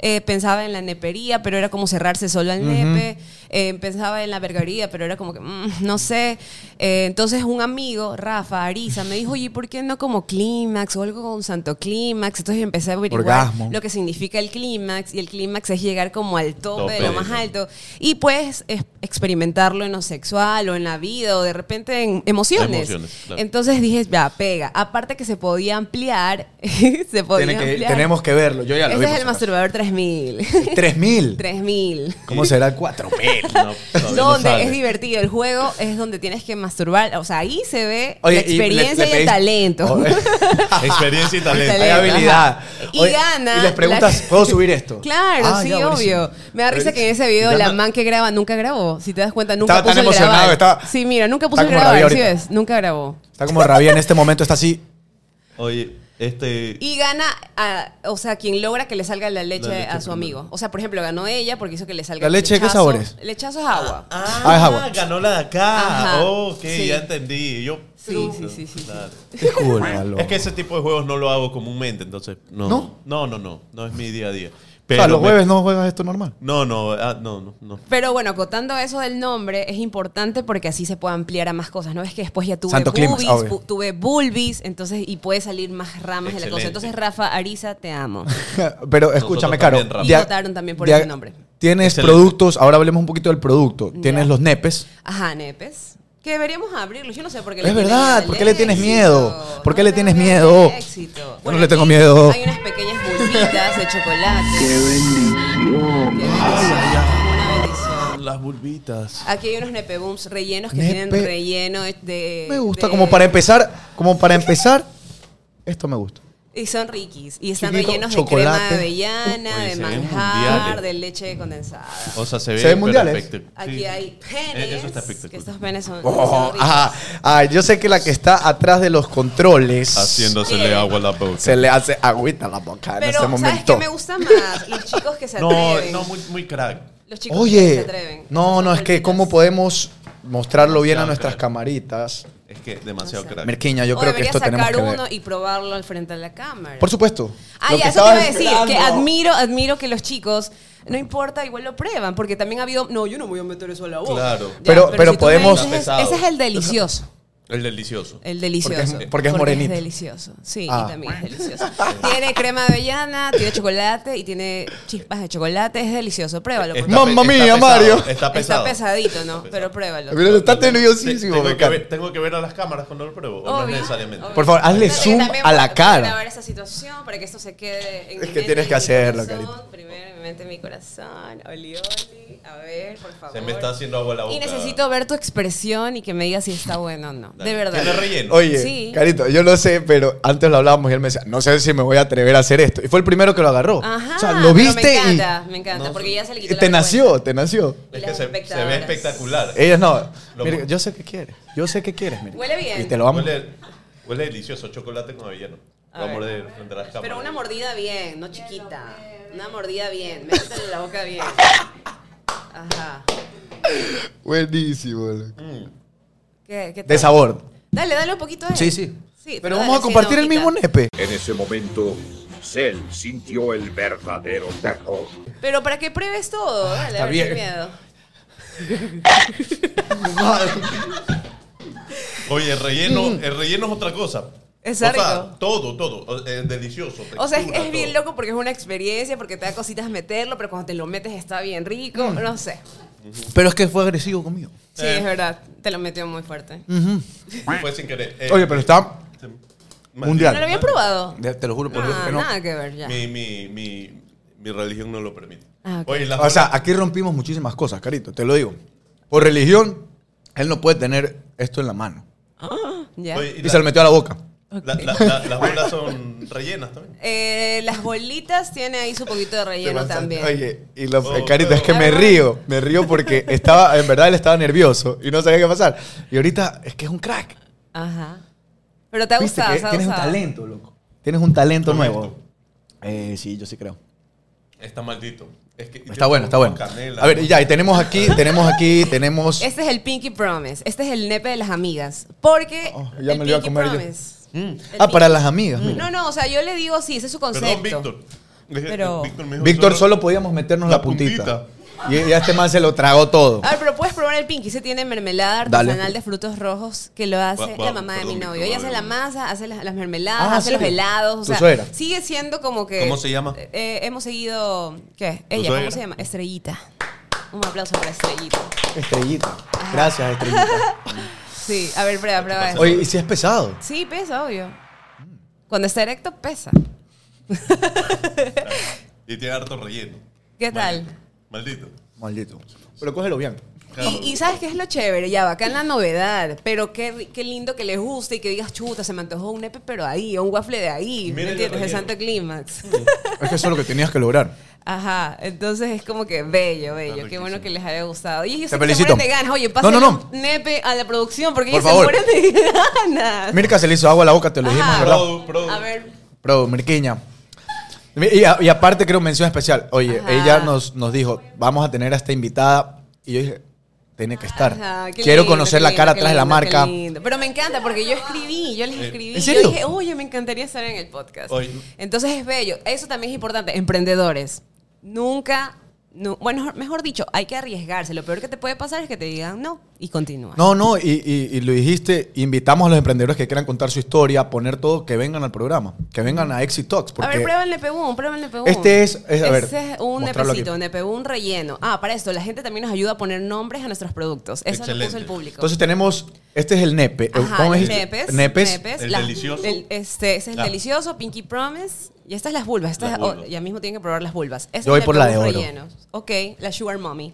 Eh, pensaba en la nepería, pero era como cerrarse solo al nepe. Eh, pensaba en la vergaría, pero era como que, mm, no sé. Eh, entonces un amigo, Rafa Ariza, me dijo, oye, ¿por qué no como clímax o algo con Santo Clímax? Entonces yo empecé a averiguar Orgasmo. lo que significa el clímax y el clímax es llegar como al tope, Tope, de lo más alto y pues es- experimentarlo en lo sexual o en la vida o de repente en emociones. Emociones, claro. Entonces dije, ya, pega. Aparte que se podía ampliar, se podía Tiene que- ampliar. tenemos que verlo. Yo ya lo Ese vi. es el masturbador 3000. 3000. 3000. ¿Cómo será el 4000? No, donde es divertido. El juego es donde tienes que masturbar. O sea, ahí se ve Oye, la y le- experiencia le y, el pedís- talento. Oye, Experiencia y talento. Hay habilidad. Y gana Y les preguntas, la- ¿puedo subir esto? Claro, Ah, sí, ya, obvio. Me da risa que en ese video la man que graba nunca grabó. Si te das cuenta, nunca Estaba tan el emocionado, grabar. estaba- Sí, mira, nunca puso el grabar, ¿sí ves? Nunca grabó. Está como rabia en este momento, está así. Oye, este. Y gana, a- o sea, quien logra que le salga la leche, La leche a su primero. amigo. O sea, por ejemplo, ganó ella porque hizo que le salga ¿La leche qué lechazo. sabor es? Lechazo es agua. Ah, es agua. ganó la de acá. Ajá. ok, Sí. ya entendí. Yo. Sí, sí, sí, sí, Claro. Disculpa, loco. Es que ese tipo de juegos no lo hago comúnmente, entonces. No. ¿No? No, no, no. No es mi día a día. O Pero sea, los me- jueves no juegas esto normal. No, no, ah, no, no, no. Pero bueno, acotando eso del nombre, es importante porque así se puede ampliar a más cosas. ¿No es que después ya tuve Santo boobies, bu- tuve bulbis, entonces, y puede salir más ramas de la cosa. Excelente. Entonces, Rafa Ariza, te amo. Pero escúchame, Caro. también. Y votaron también por ese nombre. Tienes Excelente. productos, ahora hablemos un poquito del producto. Tienes Ya. los nepes. Ajá, nepes. Que deberíamos abrirlos. Yo no sé por qué Es verdad, ¿por qué le tienes miedo? ¿Por qué le tienes miedo? éxito. Yo no le tengo miedo. Hay unas pequeñas bulbitas de chocolate. ¡Qué bendición! Qué bendición, Una bendición. Las bulbitas. Aquí hay unos nepebooms rellenos que Nepe- tienen relleno de... Me gusta, de- como para empezar, como para empezar, esto me gusta. Y son riquis. Y están Chiquito, rellenos de chocolate. crema de avellana, Oye, de manjar, de leche condensada. O sea, se ve. ¿Se ven mundiales? perfecto. Aquí Sí. hay penes. Eh, Eso está Que estos penes son, Oh, son ricos. ajá. Ah, yo sé que la que está atrás de los controles Haciéndosele Bien. agua a la boca. se le hace agüita a la boca en Pero, este ¿sabes momento. qué me gusta más? Los chicos que se No, atreven. no, muy, muy crack. Los chicos que se Oye, atreven. no, no, es que cómo podemos mostrarlo bien a nuestras camaritas. Es que demasiado No sé. crack. Merquiña, yo o creo que esto tenemos sacar que uno ver. y probarlo al frente de la cámara. Por supuesto. Ah, ya, eso te iba a decir, que admiro, admiro que los chicos, no importa, igual lo prueban, porque también ha habido, no, yo no voy a meter eso a la boca. Claro. Ya, Pero- pero si tú me podemos- dices, ese es el delicioso. El delicioso. El delicioso. Porque es- porque es morenito. delicioso. Sí, Ah. y también es delicioso. tiene crema de avellana, tiene chocolate y tiene chispas de chocolate. Es delicioso. Pruébalo. Está porque Mamma está mía, pesado, Mario. Está Está pesado. pesadito, ¿no? pesado. Pero pruébalo. Mira, está nerviosísimo. Tengo me que, ver, tengo que ver a las cámaras cuando lo pruebo. O no Obvio, necesariamente. obvio. Por favor, hazle zoom a la cara. Para grabar esa situación, para que esto se quede en Es que tienes que hacerlo, carito. Primero mi corazón. Oli, oli. A ver, por favor. Se me está haciendo agua la boca. Y necesito ver tu expresión y que me digas si está bueno o no. Dale. De verdad. Relleno. Oye, Sí. Carito, yo no sé, pero antes lo hablábamos y él me decía, no sé si me voy a atrever a hacer esto. Y fue el primero que lo agarró. Ajá. o sea, lo pero viste Me encanta, me encanta. No, porque ya se le quitó y te la nació, te nació. Es que se, se ve espectacular. Ellas no. Lo Mira, yo sé qué quieres. Yo sé qué quieres, mira. Huele bien. Y te lo vamos. Huele, huele delicioso. Chocolate con avellano. A Lo morder a las cámaras. Pero una mordida bien, no chiquita. Una mordida bien. Métetelo en la boca bien. Ajá. Buenísimo. loco. ¿Qué, qué tal? De sabor. Dale, dale un poquito él. Sí, sí. Sí, Pero dale, vamos a sí, compartir no, el quita. mismo nepe. En ese momento, Cell sintió el verdadero terror. Pero para que pruebes todo, dale, Ah, está a ver, sin bien. miedo. Oye, el relleno, el relleno es otra cosa. Está O sea, rico. todo, todo. Es delicioso. O sea, es, es bien loco porque es una experiencia, porque te da cositas meterlo, pero cuando te lo metes está bien rico. Mm. No sé. Pero es que fue agresivo conmigo. Sí, Eh. es verdad. Te lo metió muy fuerte. Fue sin querer. Eh, Oye, pero está se- mundial. ¿No lo había probado? Te lo juro por Dios Ah, que no. nada que ver ya. Mi, mi, mi, mi religión no lo permite. Ah. Oye, O sea, aquí rompimos muchísimas cosas, Carito, te lo digo. Por religión, él no puede tener esto en la mano. Ya. Oye, y Y la- se lo metió a la boca. La- la- la- las bolas son rellenas también. Eh, las bolitas tiene ahí su poquito de relleno también. Oye, y lo, Oh, Carito, es que oh. me río. Me río porque estaba, en verdad, él estaba nervioso y no sabía qué pasar. Y ahorita es que es un crack. Ajá. Pero te ha ¿Viste gustado, que te ha tienes un gustado. talento, loco. Tienes un talento nuevo. Eh, sí, yo sí creo. Está maldito. Es que Está bueno, está bueno. Canela, A ver, ya, y tenemos aquí, tenemos aquí, tenemos... Este es el Pinky Promise. Este es el nepe de las amigas. Porque. Oh, ya el me lo iba a Pinky comer yo. Promise. El Ah, para las amigas, mira. No, no, o sea, yo le digo sí, ese es su concepto. Perdón, Víctor. Es que Pero- Víctor, me dijo Víctor, solo podíamos meternos la, La puntita. puntita. Y ya este man se lo tragó todo. A ver, pero puedes probar el Pinky. Se tiene mermelada Dale. artesanal de frutos rojos que lo hace Va- va, la mamá de mi perdón, novio. Víctor, Ella hace la masa, hace las, las mermeladas, Ah, hace los ¿serio? helados. O Tu sea, suegra. sigue siendo como que. ¿Cómo se llama? Eh, hemos seguido. ¿Qué? Ella, suegra? ¿cómo se llama? Estrellita. Un aplauso para Estrellita. Estrellita. Gracias, Estrellita. Sí, a ver, prueba, prueba eso. Oye, ¿y si es pesado? Sí, pesa, obvio. Cuando está erecto, pesa. Y tiene harto relleno. ¿Qué tal? Maldito. Maldito. Pero cógelo bien. Y, y ¿sabes qué es lo chévere? Ya, bacán la novedad, pero qué, qué lindo que les guste y que digas, chuta, se me antojó un nepe, pero ahí, o un waffle de ahí, ¿me el entiendes? De relleno. Santo Clímax. Es que eso es lo que tenías que lograr. Ajá, entonces es como que bello, bello. Qué riquísimo. bueno que les haya gustado. Y ellos Te se felicito. mueren de ganas. Oye, No, pasen no, no. un nepe a la producción porque Por ellos favor. se mueren de ganas. Mirka se le hizo agua a la boca, te lo dijimos, Ajá. ¿verdad? Produ, produ. A ver, Pro, Mirquiña. Y, a- y aparte, creo, mención especial. Oye, Ajá. ella nos, nos dijo, vamos a tener a esta invitada. Y yo dije, tiene que estar. Ajá, qué Quiero lindo, conocer qué la lindo, cara qué atrás de la lindo, qué marca. lindo. Pero me encanta porque yo escribí, yo les escribí. ¿En serio? Yo dije, oye, me encantaría estar en el podcast. Oye. Entonces es bello. Eso también es importante. Emprendedores. Nunca, nu- bueno, mejor dicho, hay que arriesgarse. Lo peor que te puede pasar es que te digan no y continúas. No, no, y, y- y lo dijiste, invitamos a los emprendedores que quieran contar su historia, poner todo, que vengan al programa, que vengan a Exit Talks. A ver, prueba el NP1, prueba el NP1. Este es- es- a ver, Este es un nepecito, aquí. NP1 relleno. Ah, para esto, la gente también nos ayuda a poner nombres a nuestros productos. Eso lo puso el público. entonces tenemos, este es el nepe. Ajá, ¿Cómo los dijiste? nepes, Nepes. nepes, El delicioso. el- este, ese es el Ah. delicioso, Pinky Promise. Y estas las vulvas. Estas, Las vulvas. oh, ya mismo tienen que probar las vulvas. Yo voy por la de oro. rellenos. Ok, la Sugar Mommy.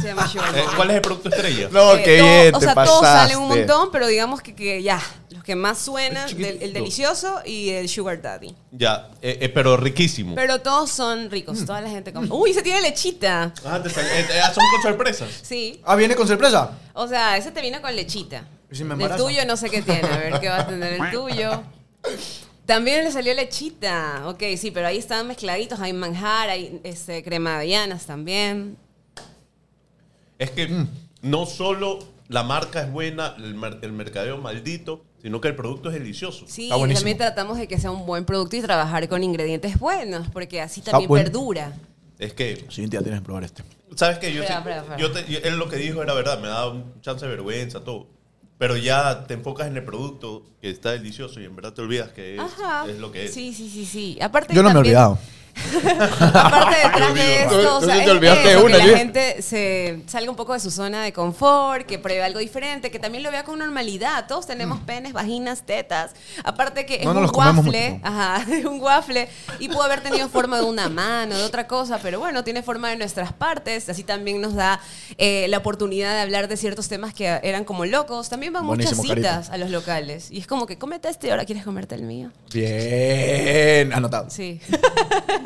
Se llama Sugar Eh, Mommy. ¿Cuál es el producto estrella? No, Eh, qué todo- bien, O te sea, pasaste. todos salen un montón, pero digamos que, que ya, los que más suenan, del- el delicioso y el Sugar Daddy. Ya, eh, eh, pero riquísimo. Pero todos son ricos, Mm. toda la gente come. Uy, se tiene lechita. Ah, te sal- eh, eh, ah, son con sorpresas. Sí. Ah, viene con sorpresa. O sea, ese te viene con lechita. ¿Y si me el embarazo? tuyo no sé qué tiene, a ver qué va a tener el tuyo. También le salió lechita. Ok, sí, pero ahí están mezcladitos. Hay manjar, hay este, crema de avellanas también. Es que Mm. no solo la marca es buena, el, mer- el mercadeo maldito, sino que el producto es delicioso. Sí, Está buenísimo. también tratamos de que sea un buen producto y trabajar con ingredientes buenos, porque así también perdura. Es que, Cintia, tienes que probar este. ¿sabes qué? Yo, sí- yo te- yo- él lo que dijo era verdad, me da un chance de vergüenza, todo. Pero ya te enfocas en el producto que está delicioso y en verdad te olvidas que es, Ajá. es lo que es. Sí, sí, sí, sí. Aparte Yo no me he olvidado. Aparte detrás de esto, o sea, es eso, una, que la gente se salga un poco de su zona de confort, que pruebe algo diferente, que también lo vea con normalidad. Todos tenemos penes, vaginas, tetas. Aparte que es Mm. No un waffle, ajá, es un waffle y pudo haber tenido forma de una mano, de otra cosa, pero bueno, tiene forma de nuestras partes. Así también nos da eh, la oportunidad de hablar de ciertos temas que eran como locos. También van Buenísimo, muchas citas a los locales y es como que cómete este y ahora quieres comerte el mío. Bien, anotado. Sí.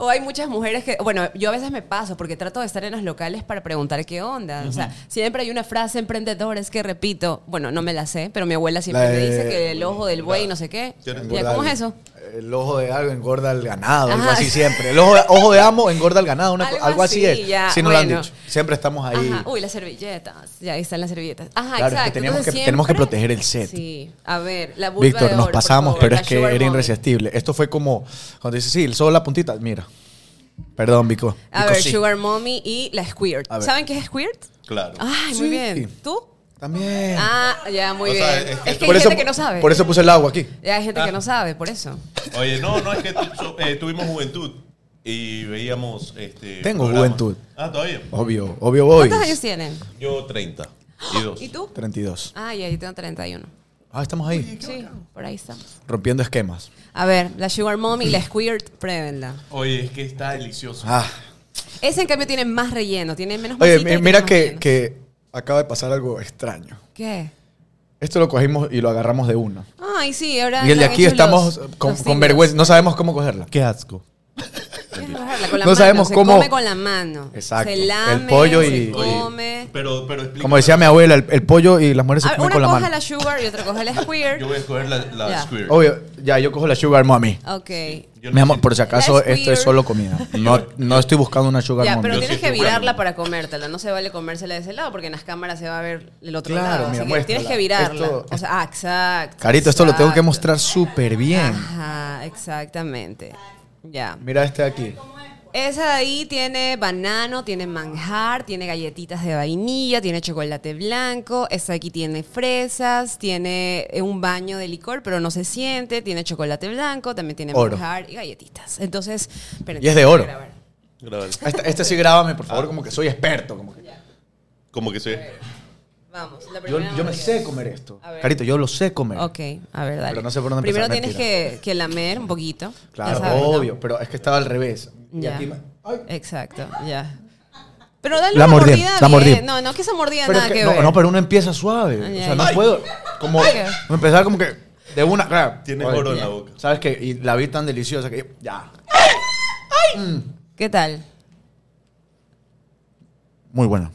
O hay muchas mujeres que, bueno, yo a veces me paso porque trato de estar en los locales para preguntar qué onda. O sea, siempre hay una frase emprendedores que repito, bueno, no me la sé, pero mi abuela siempre La me dice que el ojo del buey, no sé qué. ¿Quieres Ya, Engorda ¿Cómo es eso? El ojo de algo engorda al ganado, algo así siempre. El ojo de, ojo de amo engorda al ganado, una Algo algo, así, así, es. ya, Sí, nos lo han bueno. dicho. Siempre estamos ahí. Ajá. Uy, las servilletas. Ya, ahí están las servilletas. Ajá, Claro, es que Entonces, que- tenemos que proteger el set. Sí. A ver, la vulva Víctor, de nos oro, pasamos, pero es que era irresistible. Esto fue como, cuando dice, sí, solo la puntita, mira. Perdón, Vico. A Vico, ver, sí. Sugar Mommy y la Squirt. A ver. ¿Saben qué es Squirt? Claro. Ay, muy Sí. bien. ¿Tú? También. Ah, ya, muy O bien. sea, es es que, que- hay por, gente que no sabe. por eso puse el agua aquí. Ya hay gente Ah. que no sabe, por eso. Oye, no, no, es que tu- so- eh, tuvimos juventud y veíamos este Tengo programas. juventud. Ah, todavía. Obvio, obvio boys. ¿Cuántos años tienen? Yo 30 y dos. ¿Y tú? 32. Ah, ya, yo tengo 31. Ah, estamos ahí, Sí, por ahí estamos. rompiendo esquemas. A ver, la Sugar Mom y la Squirt, pruébenla. Oye, es que está delicioso. Ah. Ese, en cambio, tiene más relleno, tiene menos Oye, masita y mi- tiene mira más que, que acaba de pasar algo extraño. ¿Qué? Esto lo cogimos y lo agarramos de una. Ay, sí, ahora. Y el de han aquí hecho estamos los- con, los con signos. vergüenza, no sabemos cómo cogerla. Qué asco. Con la No mano, sabemos se cómo- come con la mano. Exacto. Se El lame, pollo se y- come. Pero, pero explica. Como decía mi abuela, el, el pollo y las mujeres se A ver, comen una con la coge mano. la Sugar y otra coge la Squirt. Yo voy a escoger la, la Ya. Obvio, ya yo cojo la sugar mommy. Ok. Yo Mi no amor, sé. por si acaso, esto es solo comida. No, no estoy buscando una sugar Ya, mommy. pero Yo tienes sí que estoy virarla para comértela. No se vale comérsela de ese lado porque en las cámaras se va a ver el otro Claro, lado. mira, así que tienes muéstrala. que virarla. Esto- O sea, ah, exacto. Carito, esto lo tengo que exacto. mostrar súper bien. Ajá, exactamente. Ya. Mira este de aquí. Esa de ahí tiene banano, tiene manjar, tiene galletitas de vainilla, tiene chocolate blanco. Esta de aquí tiene fresas, tiene eh, un baño de licor, pero no se siente. Tiene chocolate blanco, también tiene Oro. manjar y galletitas. Entonces, Y es de oro. grabar. Grábale. Este, este sí grábame, por favor, como que soy experto. Como que. Como que soy. Vamos, la Yo, primera yo me sé comer esto. A ver. Carito, yo lo sé comer. Ok, a ver, dale. Pero no sé por dónde Primero empezar, tienes que, que lamer un poquito. Claro, ya sabes, ¿no? obvio, pero es que estaba al revés. Y Ya. aquí me- ay. Exacto, ya. Pero dale La una mordí, mordida la mordí. bien. No, no, que esa mordida Pero nada que- que, no, ver. no, pero uno empieza suave. Ay, o sea, ay. no Ay. puedo. Como empezar como que de una. claro. Tiene Oye, oro en la boca. ¿Sabes qué? Y la vi tan deliciosa que ya. ¿Qué tal? Muy buena.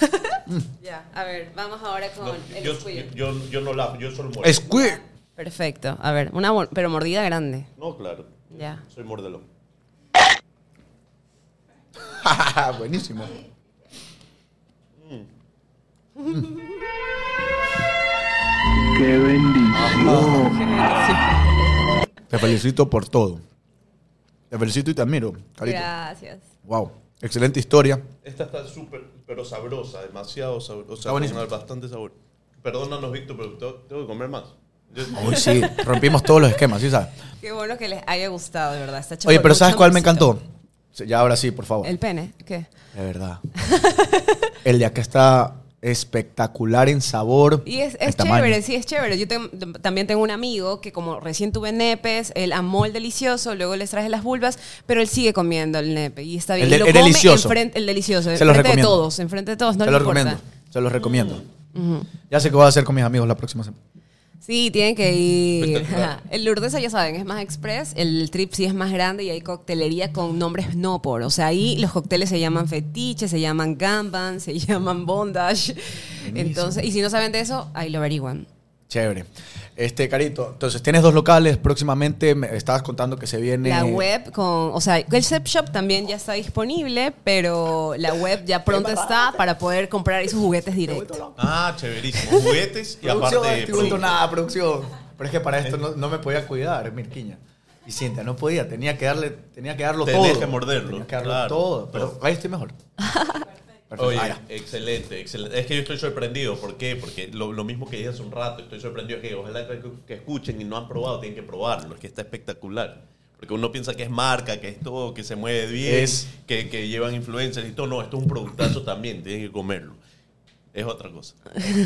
Ya, a ver, vamos ahora con No, el yo, squid. yo, yo no la, yo solo muerdo. Squid. Perfecto. A ver, una pero mordida grande. No, claro. Ya. Soy mordelo. Buenísimo. ¡Qué bendición! Te felicito por todo. Te felicito y te admiro, Carito. Gracias. Wow. Excelente historia. Esta está súper, pero sabrosa, demasiado sabrosa. Está bastante sabor. Perdónanos, Víctor, pero tengo, tengo que comer más. Hoy sí, rompimos todos los esquemas, ¿sí sabes? Qué bueno que les haya gustado, de verdad. Está Oye, pero ¿sabes cuál me encantó? Ya ahora sí, por favor. El pene, ¿qué? De verdad. El de acá está espectacular en sabor. Y es, es tamaño. chévere, sí, es chévere. Yo también tengo un amigo que como recién tuve nepes, él amó el delicioso, luego les traje las vulvas, pero él sigue comiendo el nepe y está bien. El Y lo el come delicioso. enfrente- el delicioso, Se enfrente de todos, enfrente de todos, no Se lo importa. recomiendo. Se los recomiendo. Ya sé qué voy a hacer con mis amigos la próxima semana. Sí, tienen que ir. El Lourdes, ya saben, es más express. El trip sí es más grande y hay coctelería con nombres no por. O sea, ahí los cócteles se llaman fetiche, se llaman gamban, se llaman bondage. Entonces, y si no saben de eso, ahí lo averiguan. Chévere. Este, Carito, entonces tienes dos locales. Próximamente me estabas contando que se viene. La web con, o sea, el Zep Shop también ya está disponible, pero la web ya pronto está para poder comprar esos juguetes directo. Ah, chéverísimo. Juguetes y Producción, aparte. estoy producto. nada, producción. Pero es que para esto no, no me podía cuidar, Mirquiña. Y Cintia, no podía, tenía que darle, tenía que darlo Tenés todo. que morderlo, Tenía que darlo claro. todo. Pero Todo. ahí estoy mejor. Perfecto. Oye, Ah, excelente, excelente. Es que yo estoy sorprendido. ¿Por qué? Porque lo, lo mismo que dije hace un rato, estoy sorprendido que ojalá que, que escuchen y no han probado, tienen que probarlo. Es que está espectacular. Porque uno piensa que es marca, que es todo, que se mueve bien, Es- que, que llevan influencers y todo. No, esto es un productazo también, tienen que comerlo. Es otra cosa.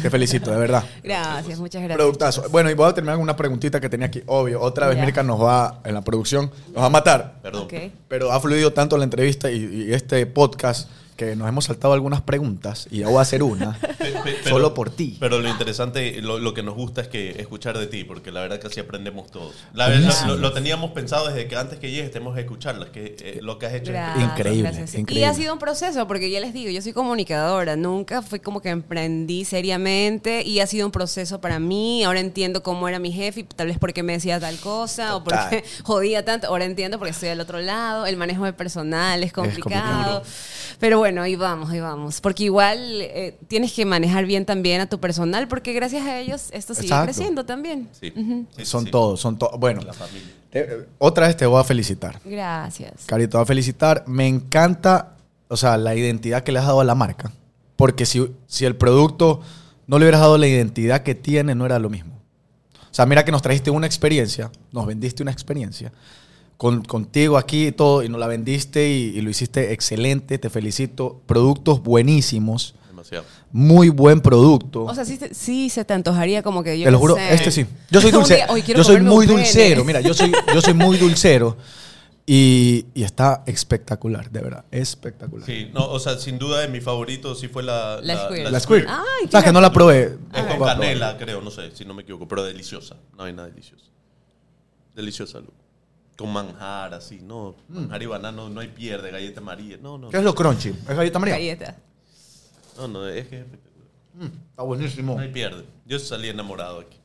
Te felicito, de verdad. Gracias, muchas gracias. Productazo. Bueno, y voy a terminar con una preguntita que tenía aquí. Obvio, otra vez Ya. Mirka nos va, en la producción, nos va a matar. Perdón. Ok. Pero ha fluido tanto la entrevista y, y este podcast que nos hemos saltado algunas preguntas y ya voy a hacer una. Pero- Solo por ti. Pero lo interesante, lo, lo que nos gusta es que escuchar de ti, porque la verdad que así aprendemos todos. La verdad, lo, lo teníamos pensado desde que antes que llegues tenemos que escucharlas, que eh, lo que has hecho. es Increíble, gracias. increíble. Y ha sido un proceso, porque ya les digo, yo soy comunicadora, nunca fue como que emprendí seriamente y ha sido un proceso para mí. Ahora entiendo cómo era mi jefe y tal vez porque me decía tal cosa o Total. porque jodía tanto. Ahora entiendo porque estoy al otro lado. El manejo de personal es complicado. complicado. Pero bueno, ahí vamos, ahí vamos. Porque igual eh, tienes que manejar bien también a tu personal, porque gracias a ellos esto sigue Exacto. creciendo también. Sí. Sí, son sí. todos, son todos. Bueno, La familia. te- otra vez te voy a felicitar. Gracias. Cari, te voy a felicitar. Me encanta, o sea, la identidad que le has dado a la marca. Porque si, si el producto no le hubieras dado la identidad que tiene, no era lo mismo. O sea, mira que nos trajiste una experiencia, nos vendiste una experiencia. Con, contigo aquí y todo, y nos la vendiste y, y lo hiciste excelente. Te felicito. Productos buenísimos. Demasiado. Muy buen producto. O sea, sí, te- sí se te antojaría como que yo Te lo juro, sé. este sí. Yo soy Un dulcero. día, "Hoy quiero Yo soy muy un pene". dulcero. Mira, yo soy, yo soy muy dulcero. Y, y está espectacular, de verdad. Espectacular. Sí, no, o sea, sin duda de mi favorito sí fue la, La Squirt. La Squirt. Ay, qué ¿Sabes que no la probé? Es con canela, creo, no sé, si no me equivoco, pero deliciosa. No hay nada deliciosa. Deliciosa, Lu. Con manjar, así, no. Manjar y banano, no hay pierde, galleta amarilla. No, no. ¿Qué es lo crunchy? ¿Es galleta María? Galleta. No, no, es que es espectacular. Está buenísimo. No hay pierde. Yo salí enamorado aquí.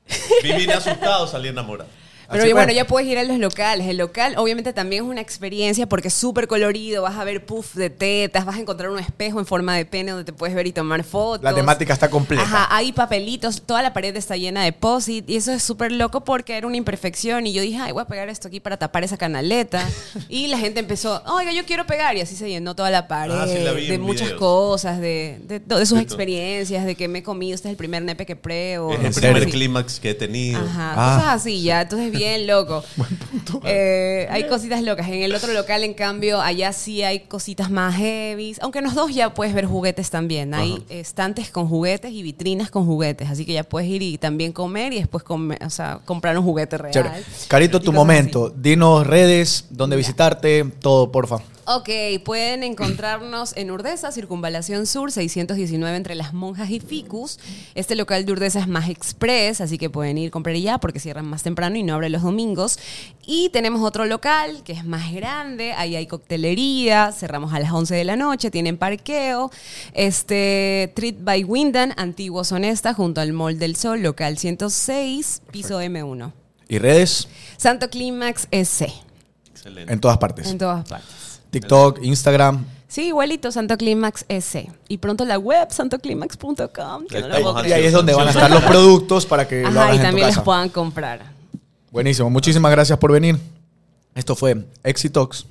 Viví asustado, salí enamorado. Pero Así y bueno, ya puedes ir a los locales. El local obviamente también es una experiencia porque es súper colorido. Vas a ver puff de tetas, vas a encontrar un espejo en forma de pene donde te puedes ver y tomar fotos. La temática está completa. Ajá, hay papelitos, toda la pared está llena de post-it y eso es súper loco porque era una imperfección y yo dije, ay, voy a pegar esto aquí para tapar esa canaleta. y la gente empezó, oiga, yo quiero pegar y así se llenó toda la pared Ah, sí la vi de muchas videos. cosas, de, de, de sus todo. experiencias, de que me he comido, este es el primer nepe que pruebo. Es el primer clímax que he tenido. Ajá, Ah, cosas así ya. Entonces ¿Y bien loco. Eh, hay cositas locas. En el otro local, en cambio, allá sí hay cositas más heavy. Aunque en los dos ya puedes ver juguetes también. Hay estantes con juguetes y vitrinas con juguetes. Así que ya puedes ir y también comer y después comer, o sea, comprar un juguete real. Chévere. Carito, tu momento. Dinos redes, dónde visitarte, todo, porfa. Ok, pueden encontrarnos en Urdesa, Circunvalación Sur, 619 entre Las Monjas y Ficus. Este local de Urdesa es más express, así que pueden ir a comprar ya porque cierran más temprano y no abre los domingos. Y tenemos otro local que es más grande, ahí hay coctelería, cerramos a las 11 de la noche, tienen parqueo. Este, Treat by Windan, Antiguos Honesta, junto al Mall del Sol, local 106, piso M1. Y redes Santo Clímax SC, Excelente. en todas partes. en todas partes. TikTok, Instagram. Sí, igualito, Santo Clímax S. Y pronto la web, santoclímax.com. que no Y ahí es donde van a estar los productos para que lo Ajá, hagas y en tu también los puedan comprar. Buenísimo. Muchísimas gracias por venir. Esto fue Exitox.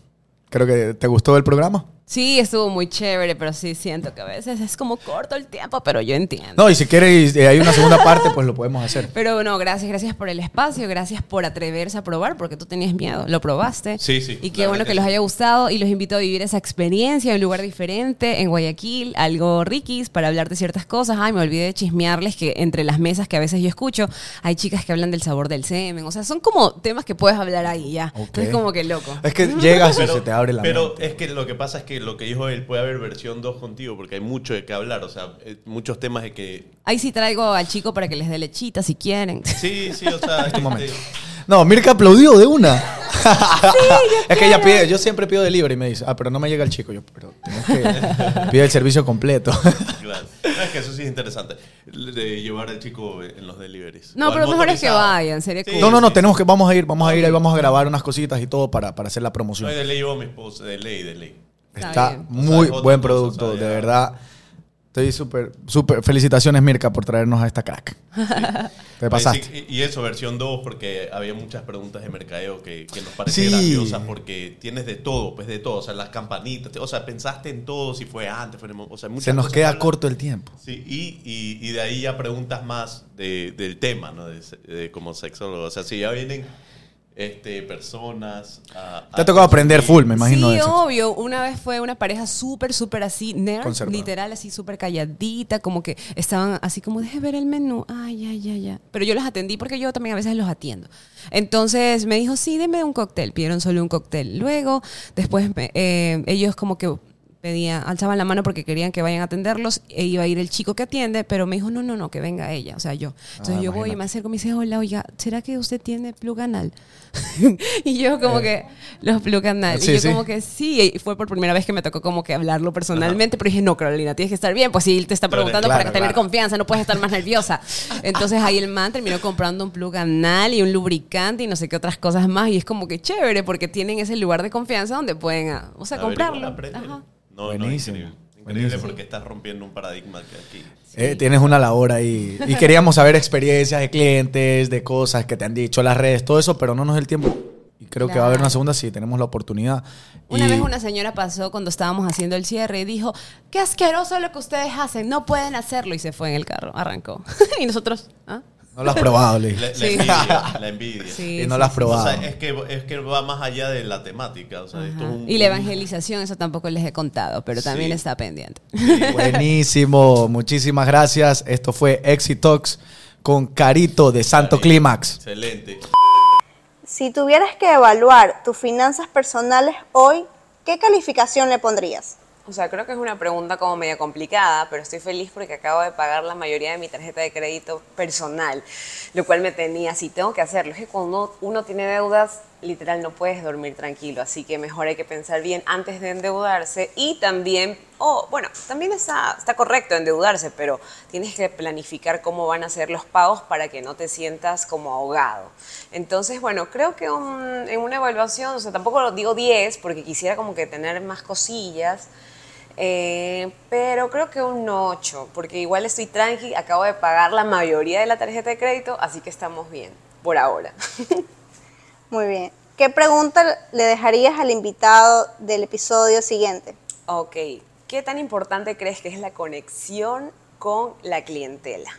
Creo que te gustó el programa. Sí, estuvo muy chévere, pero sí siento que a veces es como corto el tiempo, pero yo entiendo. No, y si quieres, eh, hay una segunda parte, pues lo podemos hacer. Pero no, gracias, gracias por el espacio, gracias por atreverse a probar, porque tú tenías miedo, lo probaste. Sí, sí, Y qué bueno que los haya gustado y los invito a vivir esa experiencia en un lugar diferente, en Guayaquil, algo riquis, para hablar de ciertas cosas. Ay, me olvidé de chismearles que entre las mesas que a veces yo escucho, hay chicas que hablan del sabor del semen. O sea, son como temas que puedes hablar ahí ya. Ok. Es como que loco. Es que llegas y se te abre la pero mente. es que lo que pasa es que lo que dijo él puede haber versión 2 contigo porque hay mucho de qué hablar, o sea, eh, muchos temas de que Ahí sí traigo al chico para que les dé lechita si quieren. sí, sí, o sea, Este este, momento. No, Mirka aplaudió de una. es que ella pide, yo siempre pido delivery y me dice, ah, pero no me llega el chico. Yo, pero tienes que pide el servicio completo. claro. Es que eso sí es interesante de llevar al chico en los deliveries. No, pero mejor es que vayan, sería Sí, cool. no, no, no, tenemos que, vamos a ir, vamos a ir, ahí vamos a grabar unas cositas y todo para, para hacer la promoción. No, de ley llevo a mi esposa, de ley, de ley. Está muy O sea, es buen producto, de verdad. Estoy súper, súper. Felicitaciones, Mirka, por traernos a esta crack. Te pasaste. Y y eso, versión 2, porque había muchas preguntas de mercadeo que, que nos parecían Sí. graciosas porque tienes de todo, pues de todo. O sea, las campanitas, te- o sea, pensaste en todo, si fue antes, fue o sea, muchas Se nos cosas queda corto el tiempo. Sí, y, y, y de ahí ya preguntas más de- del tema, ¿no? De como sexólogo. O sea, si ya vienen este, personas a... Te ha tocado aprender full, me imagino. sí, de obvio. Una vez fue una pareja súper, súper así, nerd, literal, así súper calladita, como que estaban así como, deje ver el menú. Ay, ya, ya, ya. Pero yo los atendí porque yo también a veces los atiendo. Entonces me dijo, sí, deme un cóctel. Pidieron solo un cóctel. Luego, después me- eh, ellos como que pedían, alzaban la mano porque querían que vayan a atenderlos e iba a ir el chico que atiende, pero me dijo, no, no, no, que venga ella, o sea, yo. Entonces Ah, yo voy y me acerco y me dice, hola, oiga, ¿será que usted tiene plug anal? y yo como que, los plug anal. Eh. Sí, y yo sí. como que sí, y fue por primera vez que me tocó como que hablarlo personalmente, pero dije, no, Carolina, tienes que estar bien, pues si él te está preguntando claro, para tener claro. confianza, no puedes estar más nerviosa. Entonces ahí el man terminó comprando un plug anal y un lubricante y no sé qué otras cosas más, y es como que chévere porque tienen ese lugar de confianza donde pueden, ah, o sea, comprarlo. Ajá. No, Buenísimo, no, increíble. Increíble buenísimo. porque estás rompiendo un paradigma que aquí... Eh, tienes una labor ahí. Y queríamos saber experiencias de clientes, de cosas que te han dicho, las redes, todo eso, pero no nos da el tiempo. Y creo que va a haber una segunda si tenemos la oportunidad. Una Y- vez una señora pasó cuando estábamos haciendo el cierre y dijo, qué asqueroso lo que ustedes hacen, no pueden hacerlo. Y se fue en el carro, arrancó. y nosotros, ¿ah? No lo has probado, le dije. La, la Sí. envidia, la envidia. Sí, Y no sí, lo has probado. O sea, es que, es que va más allá de la temática. O sea, esto es Ajá. un- Y la evangelización, eso tampoco les he contado, pero también Sí. está pendiente. Buenísimo. Muchísimas gracias. Esto fue Exitox con Carito de Santo Clímax. Excelente. Si tuvieras que evaluar tus finanzas personales hoy, ¿qué calificación le pondrías? O sea, creo que es una pregunta como media complicada, pero estoy feliz porque acabo de pagar la mayoría de mi tarjeta de crédito personal, lo cual me tenía así, tengo que hacerlo. Es que cuando uno, tiene deudas, literal no puedes dormir tranquilo, así que mejor hay que pensar bien antes de endeudarse y también, oh, bueno, también está, está correcto endeudarse, pero tienes que planificar cómo van a ser los pagos para que no te sientas como ahogado. Entonces, bueno, creo que un- en una evaluación, o sea, tampoco digo 10 porque quisiera como que tener más cosillas, eh, pero creo que un 8, porque igual estoy tranqui, acabo de pagar la mayoría de la tarjeta de crédito, así que estamos bien, por ahora. Muy bien. ¿Qué pregunta le dejarías al invitado del episodio siguiente? ok, ¿qué tan importante crees que es la conexión con la clientela?